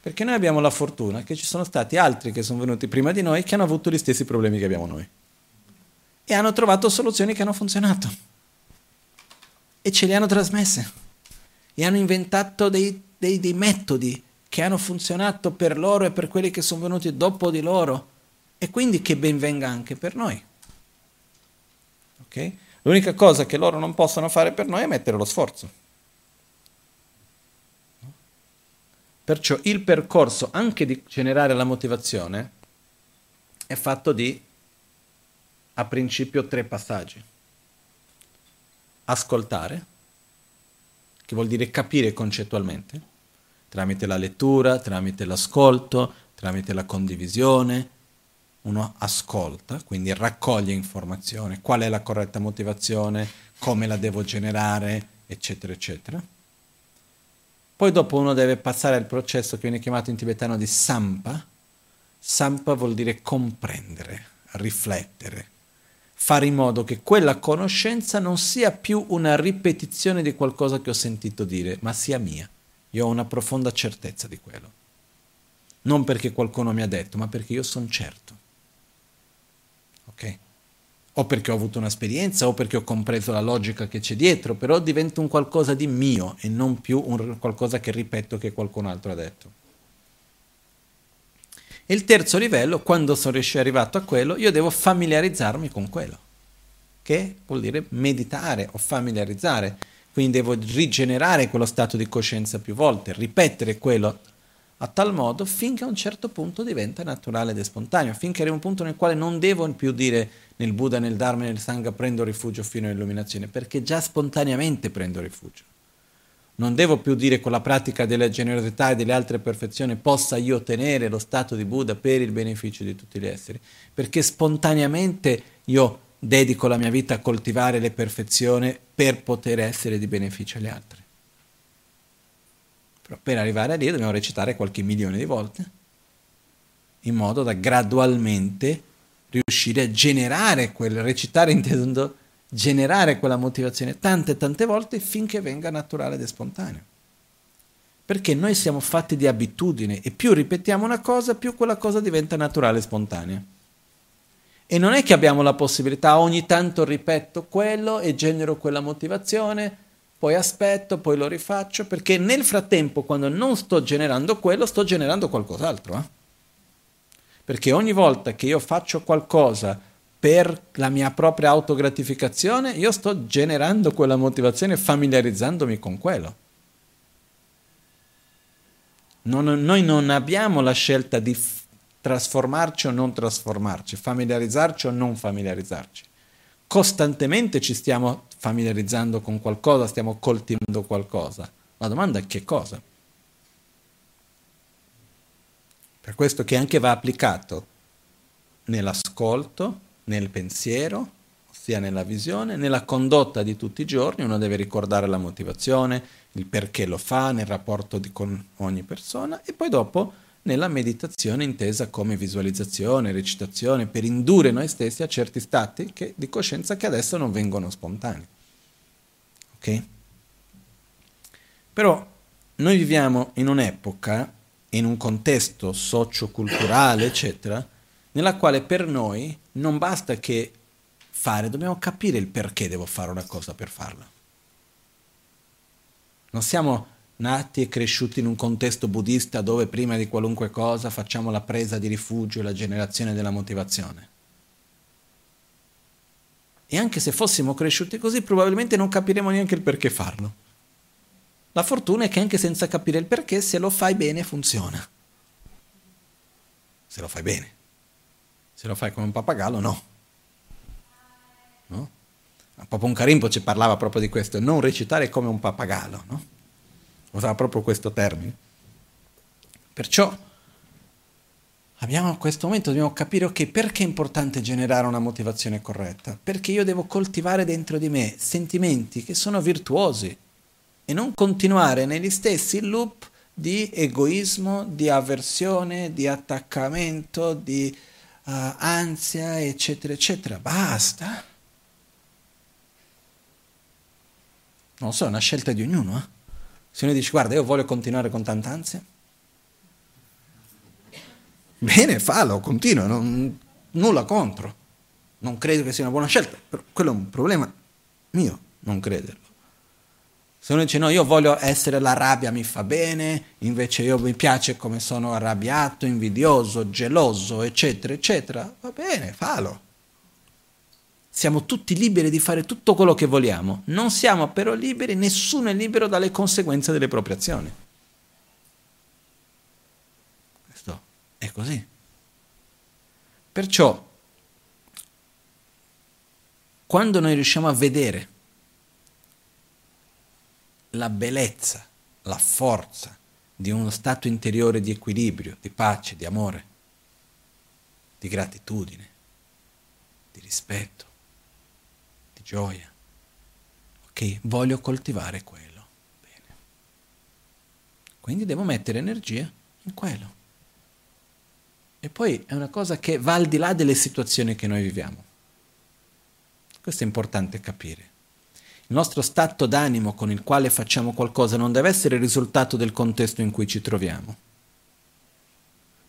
Perché noi abbiamo la fortuna che ci sono stati altri che sono venuti prima di noi che hanno avuto gli stessi problemi che abbiamo noi. E hanno trovato soluzioni che hanno funzionato. E ce le hanno trasmesse. E hanno inventato dei, dei, dei metodi che hanno funzionato per loro e per quelli che sono venuti dopo di loro e quindi che ben venga anche per noi. Okay? L'unica cosa che loro non possono fare per noi è mettere lo sforzo. Perciò il percorso anche di generare la motivazione è fatto di, a principio, tre passaggi. Ascoltare, che vuol dire capire concettualmente, tramite la lettura, tramite l'ascolto, tramite la condivisione, uno ascolta, quindi raccoglie informazione, qual è la corretta motivazione, come la devo generare, eccetera, eccetera. Poi dopo uno deve passare al processo che viene chiamato in tibetano di sampa. Sampa vuol dire comprendere, riflettere, fare in modo che quella conoscenza non sia più una ripetizione di qualcosa che ho sentito dire, ma sia mia. Io ho una profonda certezza di quello. Non perché qualcuno mi ha detto, ma perché io sono certo ok? O perché ho avuto un'esperienza o perché ho compreso la logica che c'è dietro, però diventa un qualcosa di mio e non più un qualcosa che ripeto che qualcun altro ha detto. E il terzo livello, quando sono arrivato a quello, io devo familiarizzarmi con quello. Che vuol dire meditare o familiarizzare. Quindi devo rigenerare quello stato di coscienza più volte, ripetere quello a tal modo finché a un certo punto diventa naturale ed spontaneo, finché arriva un punto nel quale non devo più dire nel Buddha, nel Dharma, nel Sangha prendo rifugio fino all'illuminazione, perché già spontaneamente prendo rifugio. Non devo più dire con la pratica della generosità e delle altre perfezioni possa io ottenere lo stato di Buddha per il beneficio di tutti gli esseri, perché spontaneamente io dedico la mia vita a coltivare le perfezioni per poter essere di beneficio agli altri. Però per arrivare a lì dobbiamo recitare qualche milione di volte, in modo da gradualmente riuscire a generare quel recitare intendo generare quella motivazione tante tante volte finché venga naturale ed spontaneo. Perché noi siamo fatti di abitudine e più ripetiamo una cosa, più quella cosa diventa naturale e spontanea. E non è che abbiamo la possibilità, ogni tanto ripeto quello e genero quella motivazione, poi aspetto, poi lo rifaccio, perché nel frattempo, quando non sto generando quello, sto generando qualcos'altro. Eh? Perché ogni volta che io faccio qualcosa per la mia propria autogratificazione, io sto generando quella motivazione familiarizzandomi con quello. Non, noi non abbiamo la scelta di f- trasformarci o non trasformarci, familiarizzarci o non familiarizzarci. Costantemente ci stiamo familiarizzando con qualcosa, stiamo coltivando qualcosa. La domanda è che cosa? Per questo che anche va applicato nell'ascolto, nel pensiero, ossia nella visione, nella condotta di tutti i giorni, uno deve ricordare la motivazione, il perché lo fa nel rapporto di, con ogni persona e poi dopo nella meditazione intesa come visualizzazione, recitazione, per indurre noi stessi a certi stati che, di coscienza che adesso non vengono spontanei. Ok? Però noi viviamo in un'epoca, in un contesto socio-culturale, eccetera, nella quale per noi non basta che fare, dobbiamo capire il perché devo fare una cosa per farla. Non siamo nati e cresciuti in un contesto buddista dove prima di qualunque cosa facciamo la presa di rifugio e la generazione della motivazione. E anche se fossimo cresciuti così, probabilmente non capiremo neanche il perché farlo. La fortuna è che anche senza capire il perché, se lo fai bene, funziona. Se lo fai bene. Se lo fai come un pappagallo, no. no? Papon Carimpo ci parlava proprio di questo, non recitare come un pappagallo, no? Usava proprio questo termine. Perciò abbiamo questo momento, dobbiamo capire, ok, perché è importante generare una motivazione corretta? Perché io devo coltivare dentro di me sentimenti che sono virtuosi e non continuare negli stessi loop di egoismo, di avversione, di attaccamento, di uh, ansia, eccetera, eccetera. Basta. Non so, è una scelta di ognuno. Eh? Se uno dice, guarda, io voglio continuare con tanta ansia, bene, fallo, continua, non, nulla contro. Non credo che sia una buona scelta, però quello è un problema mio, non crederlo. Se uno dice no, io voglio essere la rabbia, mi fa bene, invece io mi piace come sono arrabbiato, invidioso, geloso, eccetera, eccetera, va bene, fallo. Siamo tutti liberi di fare tutto quello che vogliamo, non siamo però liberi, nessuno è libero dalle conseguenze delle proprie azioni. Questo è così. Perciò, quando noi riusciamo a vedere la bellezza, la forza di uno stato interiore di equilibrio, di pace, di amore, di gratitudine, di rispetto, gioia. Ok, voglio coltivare quello. Bene. Quindi devo mettere energia in quello. E poi è una cosa che va al di là delle situazioni che noi viviamo. Questo è importante capire. Il nostro stato d'animo con il quale facciamo qualcosa non deve essere il risultato del contesto in cui ci troviamo.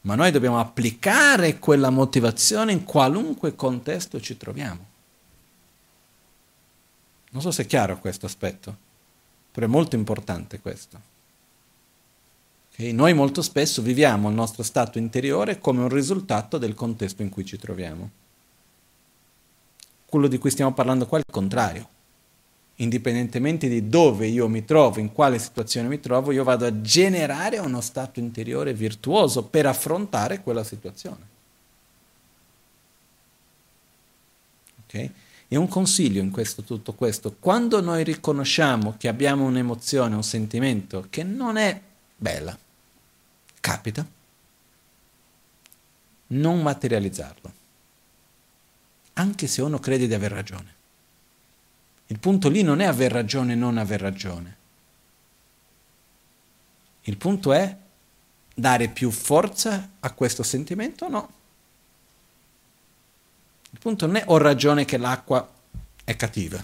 Ma noi dobbiamo applicare quella motivazione in qualunque contesto ci troviamo. Non so se è chiaro questo aspetto, però è molto importante questo. Okay? Noi molto spesso viviamo il nostro stato interiore come un risultato del contesto in cui ci troviamo. quello di cui stiamo parlando qua è il contrario. Indipendentemente di dove io mi trovo, in quale situazione mi trovo, io vado a generare uno stato interiore virtuoso per affrontare quella situazione. Okay? E un consiglio in questo, tutto questo, quando noi riconosciamo che abbiamo un'emozione, un sentimento che non è bella, capita, non materializzarlo, anche se uno crede di aver ragione. Il punto lì non è aver ragione non aver ragione. Il punto è dare più forza a questo sentimento o no. Il punto non è ho ragione che l'acqua è cattiva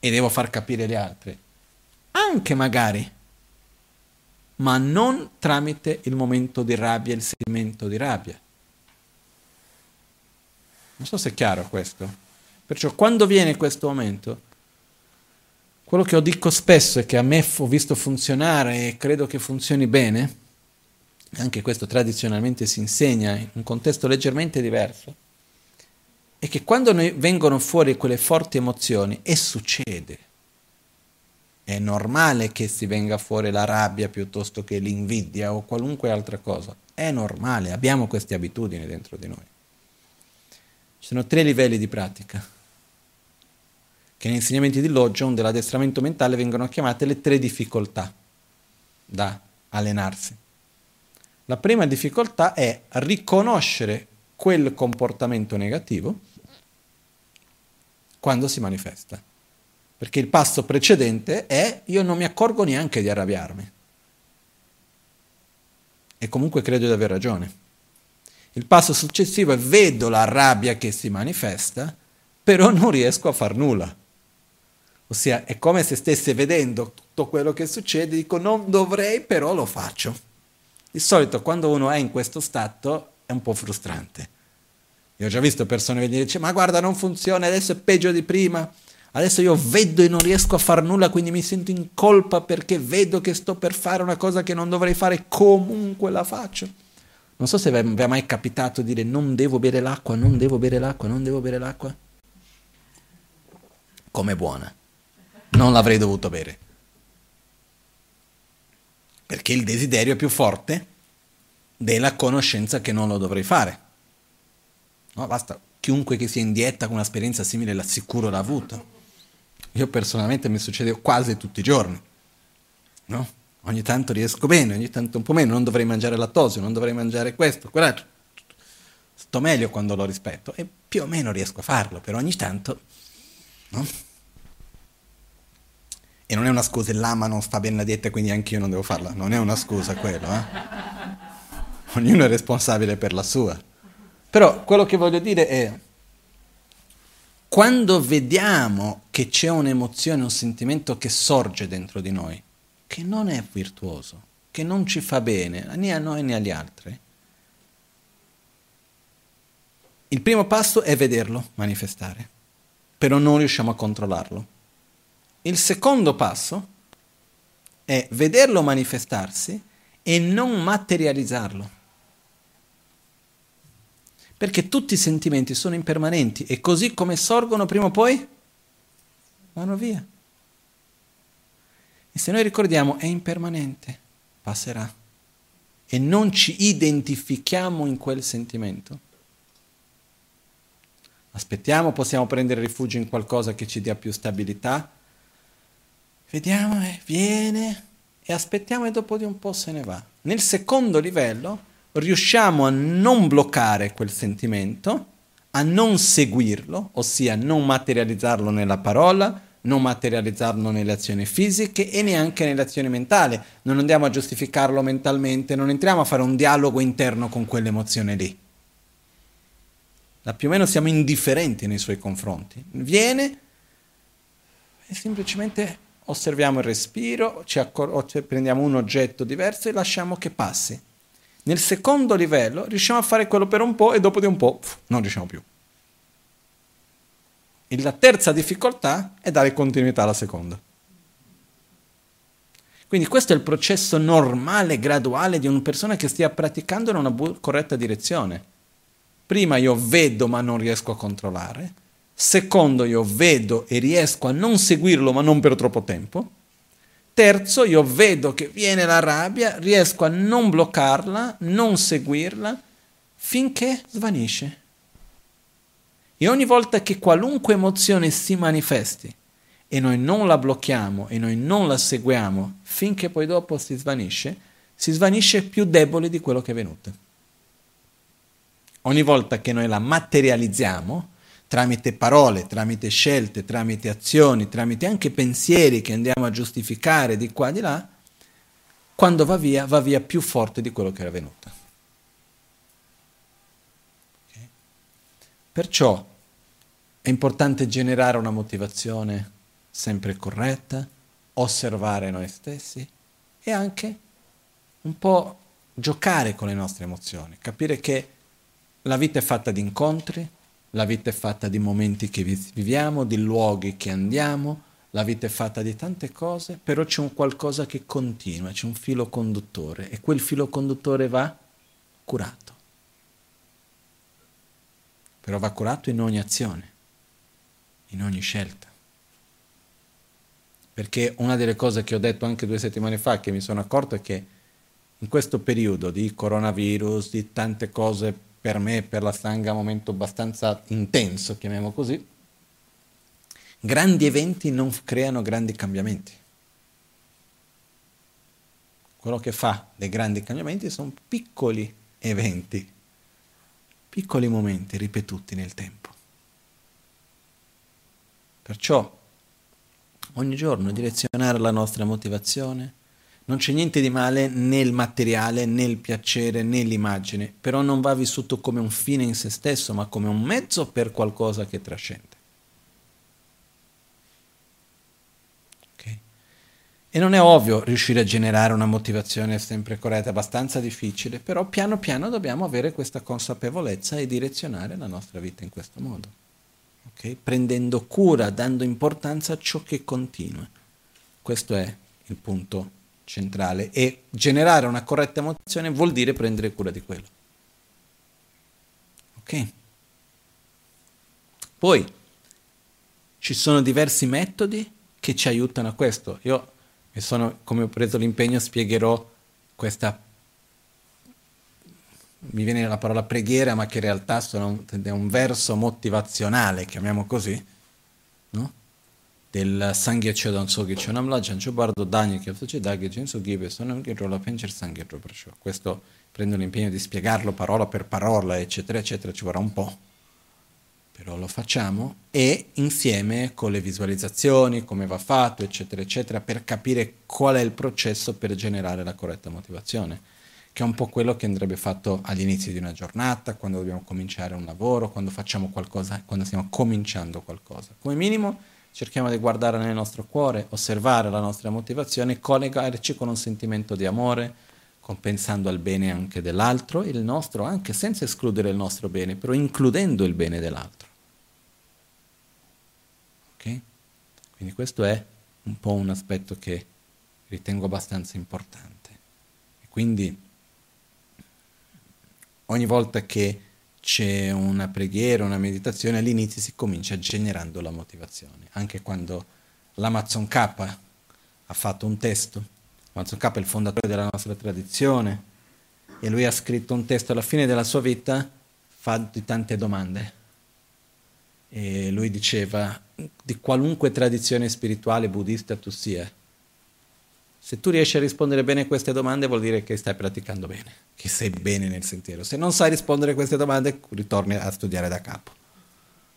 e devo far capire gli altri. Anche magari, ma non tramite il momento di rabbia, il sentimento di rabbia. Non so se è chiaro questo. Perciò quando viene questo momento, quello che io dico spesso e che a me ho visto funzionare e credo che funzioni bene, anche questo tradizionalmente si insegna in un contesto leggermente diverso, è che quando vengono fuori quelle forti emozioni, e succede, è normale che si venga fuori la rabbia piuttosto che l'invidia o qualunque altra cosa, è normale, abbiamo queste abitudini dentro di noi. Ci sono tre livelli di pratica, che negli insegnamenti di Loggion dell'addestramento mentale vengono chiamate le tre difficoltà da allenarsi. La prima difficoltà è riconoscere quel comportamento negativo quando si manifesta. Perché il passo precedente è io non mi accorgo neanche di arrabbiarmi. E comunque credo di aver ragione. Il passo successivo è vedo la rabbia che si manifesta, però non riesco a far nulla. Ossia, è come se stesse vedendo tutto quello che succede, dico non dovrei, però lo faccio. Di solito quando uno è in questo stato è un po' frustrante. Io ho già visto persone venire e dire, ma guarda non funziona, adesso è peggio di prima. Adesso io vedo e non riesco a far nulla, quindi mi sento in colpa perché vedo che sto per fare una cosa che non dovrei fare, comunque la faccio. Non so se vi è mai capitato di dire non devo bere l'acqua, non devo bere l'acqua, non devo bere l'acqua. Come buona. Non l'avrei dovuto bere perché il desiderio è più forte della conoscenza che non lo dovrei fare. No, basta, chiunque che sia in dieta con un'esperienza simile l'assicuro l'ha avuto. Io personalmente mi succede quasi tutti i giorni. No? Ogni tanto riesco bene, ogni tanto un po' meno, non dovrei mangiare lattosio, non dovrei mangiare questo, quell'altro. Sto meglio quando lo rispetto e più o meno riesco a farlo, però ogni tanto... No? E non è una scusa, lama non sta bene la dieta quindi anche io non devo farla. Non è una scusa quello, eh? Ognuno è responsabile per la sua. Però quello che voglio dire è, quando vediamo che c'è un'emozione, un sentimento che sorge dentro di noi, che non è virtuoso, che non ci fa bene né a noi né agli altri, il primo passo è vederlo manifestare, però non riusciamo a controllarlo. Il secondo passo è vederlo manifestarsi e non materializzarlo. Perché tutti i sentimenti sono impermanenti e così come sorgono prima o poi vanno via. E se noi ricordiamo è impermanente, passerà. E non ci identifichiamo in quel sentimento. Aspettiamo, possiamo prendere rifugio in qualcosa che ci dia più stabilità, vediamo, eh, viene e aspettiamo e dopo di un po' se ne va. Nel secondo livello riusciamo a non bloccare quel sentimento, a non seguirlo, ossia non materializzarlo nella parola, non materializzarlo nelle azioni fisiche e neanche nelle azioni mentali. Non andiamo a giustificarlo mentalmente, non entriamo a fare un dialogo interno con quell'emozione lì. Da più o meno siamo indifferenti nei suoi confronti. Viene e semplicemente osserviamo il respiro, accor- prendiamo un oggetto diverso e lasciamo che passi. Nel secondo livello riusciamo a fare quello per un po' e dopo di un po' pff, non riusciamo più. E la terza difficoltà è dare continuità alla seconda. Quindi questo è il processo normale, graduale di una persona che stia praticando in una bu- corretta direzione. Prima io vedo ma non riesco a controllare. Secondo, io vedo e riesco a non seguirlo ma non per troppo tempo. Terzo, io vedo che viene la rabbia, riesco a non bloccarla, non seguirla, finché svanisce. E ogni volta che qualunque emozione si manifesti e noi non la blocchiamo e noi non la seguiamo finché poi dopo si svanisce, si svanisce più debole di quello che è venuto. Ogni volta che noi la materializziamo, tramite parole, tramite scelte, tramite azioni, tramite anche pensieri che andiamo a giustificare di qua e di là, quando va via, va via più forte di quello che era venuto. Okay? Perciò è importante generare una motivazione sempre corretta, osservare noi stessi e anche un po' giocare con le nostre emozioni, capire che la vita è fatta di incontri, la vita è fatta di momenti che viviamo, di luoghi che andiamo, la vita è fatta di tante cose, però c'è un qualcosa che continua, c'è un filo conduttore e quel filo conduttore va curato. Però va curato in ogni azione, in ogni scelta. Perché una delle cose che ho detto anche due settimane fa, che mi sono accorto, è che in questo periodo di coronavirus, di tante cose per me, per la Sangha, momento abbastanza intenso, chiamiamo così, grandi eventi non creano grandi cambiamenti. Quello che fa dei grandi cambiamenti sono piccoli eventi, piccoli momenti ripetuti nel tempo. Perciò ogni giorno direzionare la nostra motivazione, non c'è niente di male nel materiale, nel piacere, nell'immagine, però non va vissuto come un fine in se stesso, ma come un mezzo per qualcosa che trascende. Okay? E non è ovvio riuscire a generare una motivazione sempre corretta, è abbastanza difficile, però piano piano dobbiamo avere questa consapevolezza e direzionare la nostra vita in questo modo, okay? prendendo cura, dando importanza a ciò che continua. Questo è il punto centrale e generare una corretta emozione vuol dire prendere cura di quello. Ok? Poi ci sono diversi metodi che ci aiutano a questo. Io mi sono, come ho preso l'impegno, spiegherò questa mi viene la parola preghiera, ma che in realtà sono, è un verso motivazionale, chiamiamo così? Del Sangyecho Dan Sogi Chonamla Jancho Bardo Dagni che faccio Daghi Genso Gibe sono che rola pencer Sangyecho perciò questo prendo l'impegno di spiegarlo parola per parola eccetera eccetera ci vorrà un po' però lo facciamo e insieme con le visualizzazioni come va fatto eccetera eccetera per capire qual è il processo per generare la corretta motivazione che è un po' quello che andrebbe fatto all'inizio di una giornata, quando dobbiamo cominciare un lavoro, quando facciamo qualcosa, quando stiamo cominciando qualcosa. Come minimo cerchiamo di guardare nel nostro cuore, osservare la nostra motivazione, collegarci con un sentimento di amore, pensando al bene anche dell'altro, il nostro anche senza escludere il nostro bene, però includendo il bene dell'altro. Ok? Quindi questo è un po' un aspetto che ritengo abbastanza importante. E quindi ogni volta che c'è una preghiera, una meditazione, all'inizio si comincia generando la motivazione. Anche quando l'Amazon K ha fatto un testo, Amazon K è il fondatore della nostra tradizione, e lui ha scritto un testo alla fine della sua vita, fa tante domande. E lui diceva, di qualunque tradizione spirituale buddista tu sia, se tu riesci a rispondere bene a queste domande vuol dire che stai praticando bene, che sei bene nel sentiero. Se non sai rispondere a queste domande, ritorni a studiare da capo.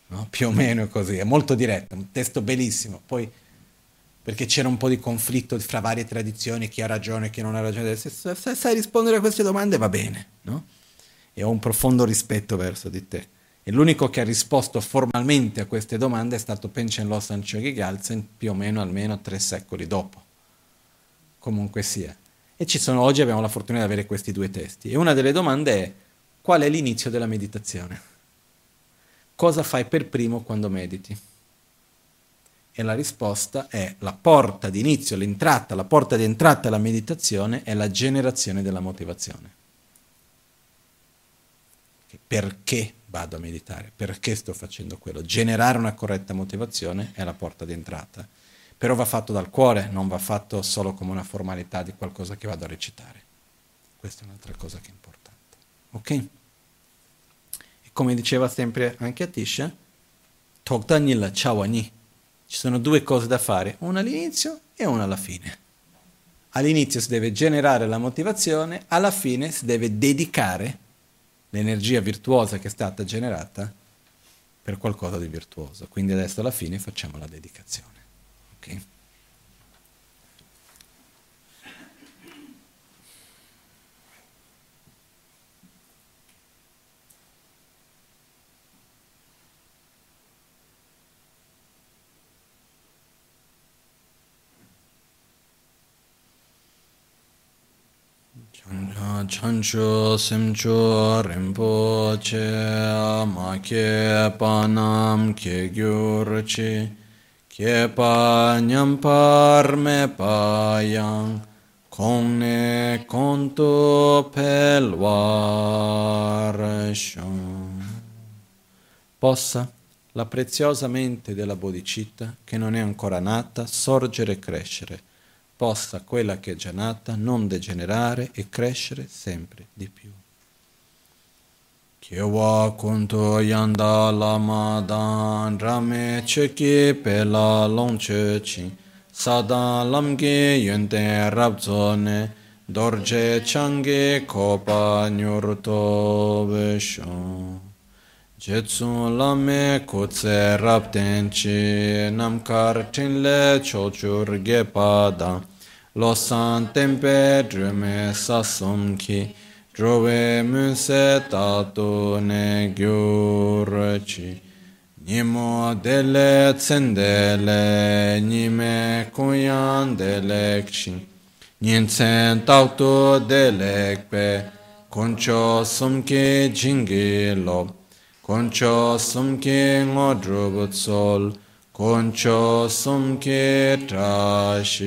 No? Più o meno è così, è molto diretto, un testo bellissimo. Poi, perché c'era un po' di conflitto fra varie tradizioni, chi ha ragione, chi non ha ragione. Se, sai rispondere a queste domande va bene, no? E ho un profondo rispetto verso di te. E l'unico che ha risposto formalmente a queste domande è stato Penchen Lossan Chogi Gyaltsen più o meno almeno tre secoli dopo comunque sia. E ci sono, oggi abbiamo la fortuna di avere questi due testi. E una delle domande è qual è l'inizio della meditazione? Cosa fai per primo quando mediti? E la risposta è la porta di inizio, l'entrata, la porta di entrata alla meditazione è la generazione della motivazione. Perché vado a meditare, perché sto facendo quello. Generare una corretta motivazione è la porta d'entrata, però va fatto dal cuore, non va fatto solo come una formalità di qualcosa che vado a recitare. Questa è un'altra cosa che è importante. Ok? E come diceva sempre anche Atisha, Togdanil Chawani, ci sono due cose da fare, una all'inizio e una alla fine. All'inizio si deve generare la motivazione, alla fine si deve dedicare l'energia virtuosa che è stata generata per qualcosa di virtuoso. Quindi adesso alla fine facciamo la dedicazione. Okay? chancho semcho rinpo che ma che panam che gyurchi che pa nyam par me pa yang con ne conto pelwar possa la preziosa mente della bodhicitta che non è ancora nata sorgere e crescere possa quella che è già nata non degenerare e crescere sempre di più. Kyewa kunto yanda lama dan rame cheki pe la long che chi sadan lamge yente rabzone dorje change kopa nyurto veshon jetsun lame kutse rabten namkar tinle chochur gepa losan tempe drume sasum drove munse tato ne gyurchi Nimo dele tsendele nime kunyan dele kshi Nyensen tauto dele kpe Koncho sumke jingi lob Koncho sumke ngodrubut sol Concio sumke trashisho.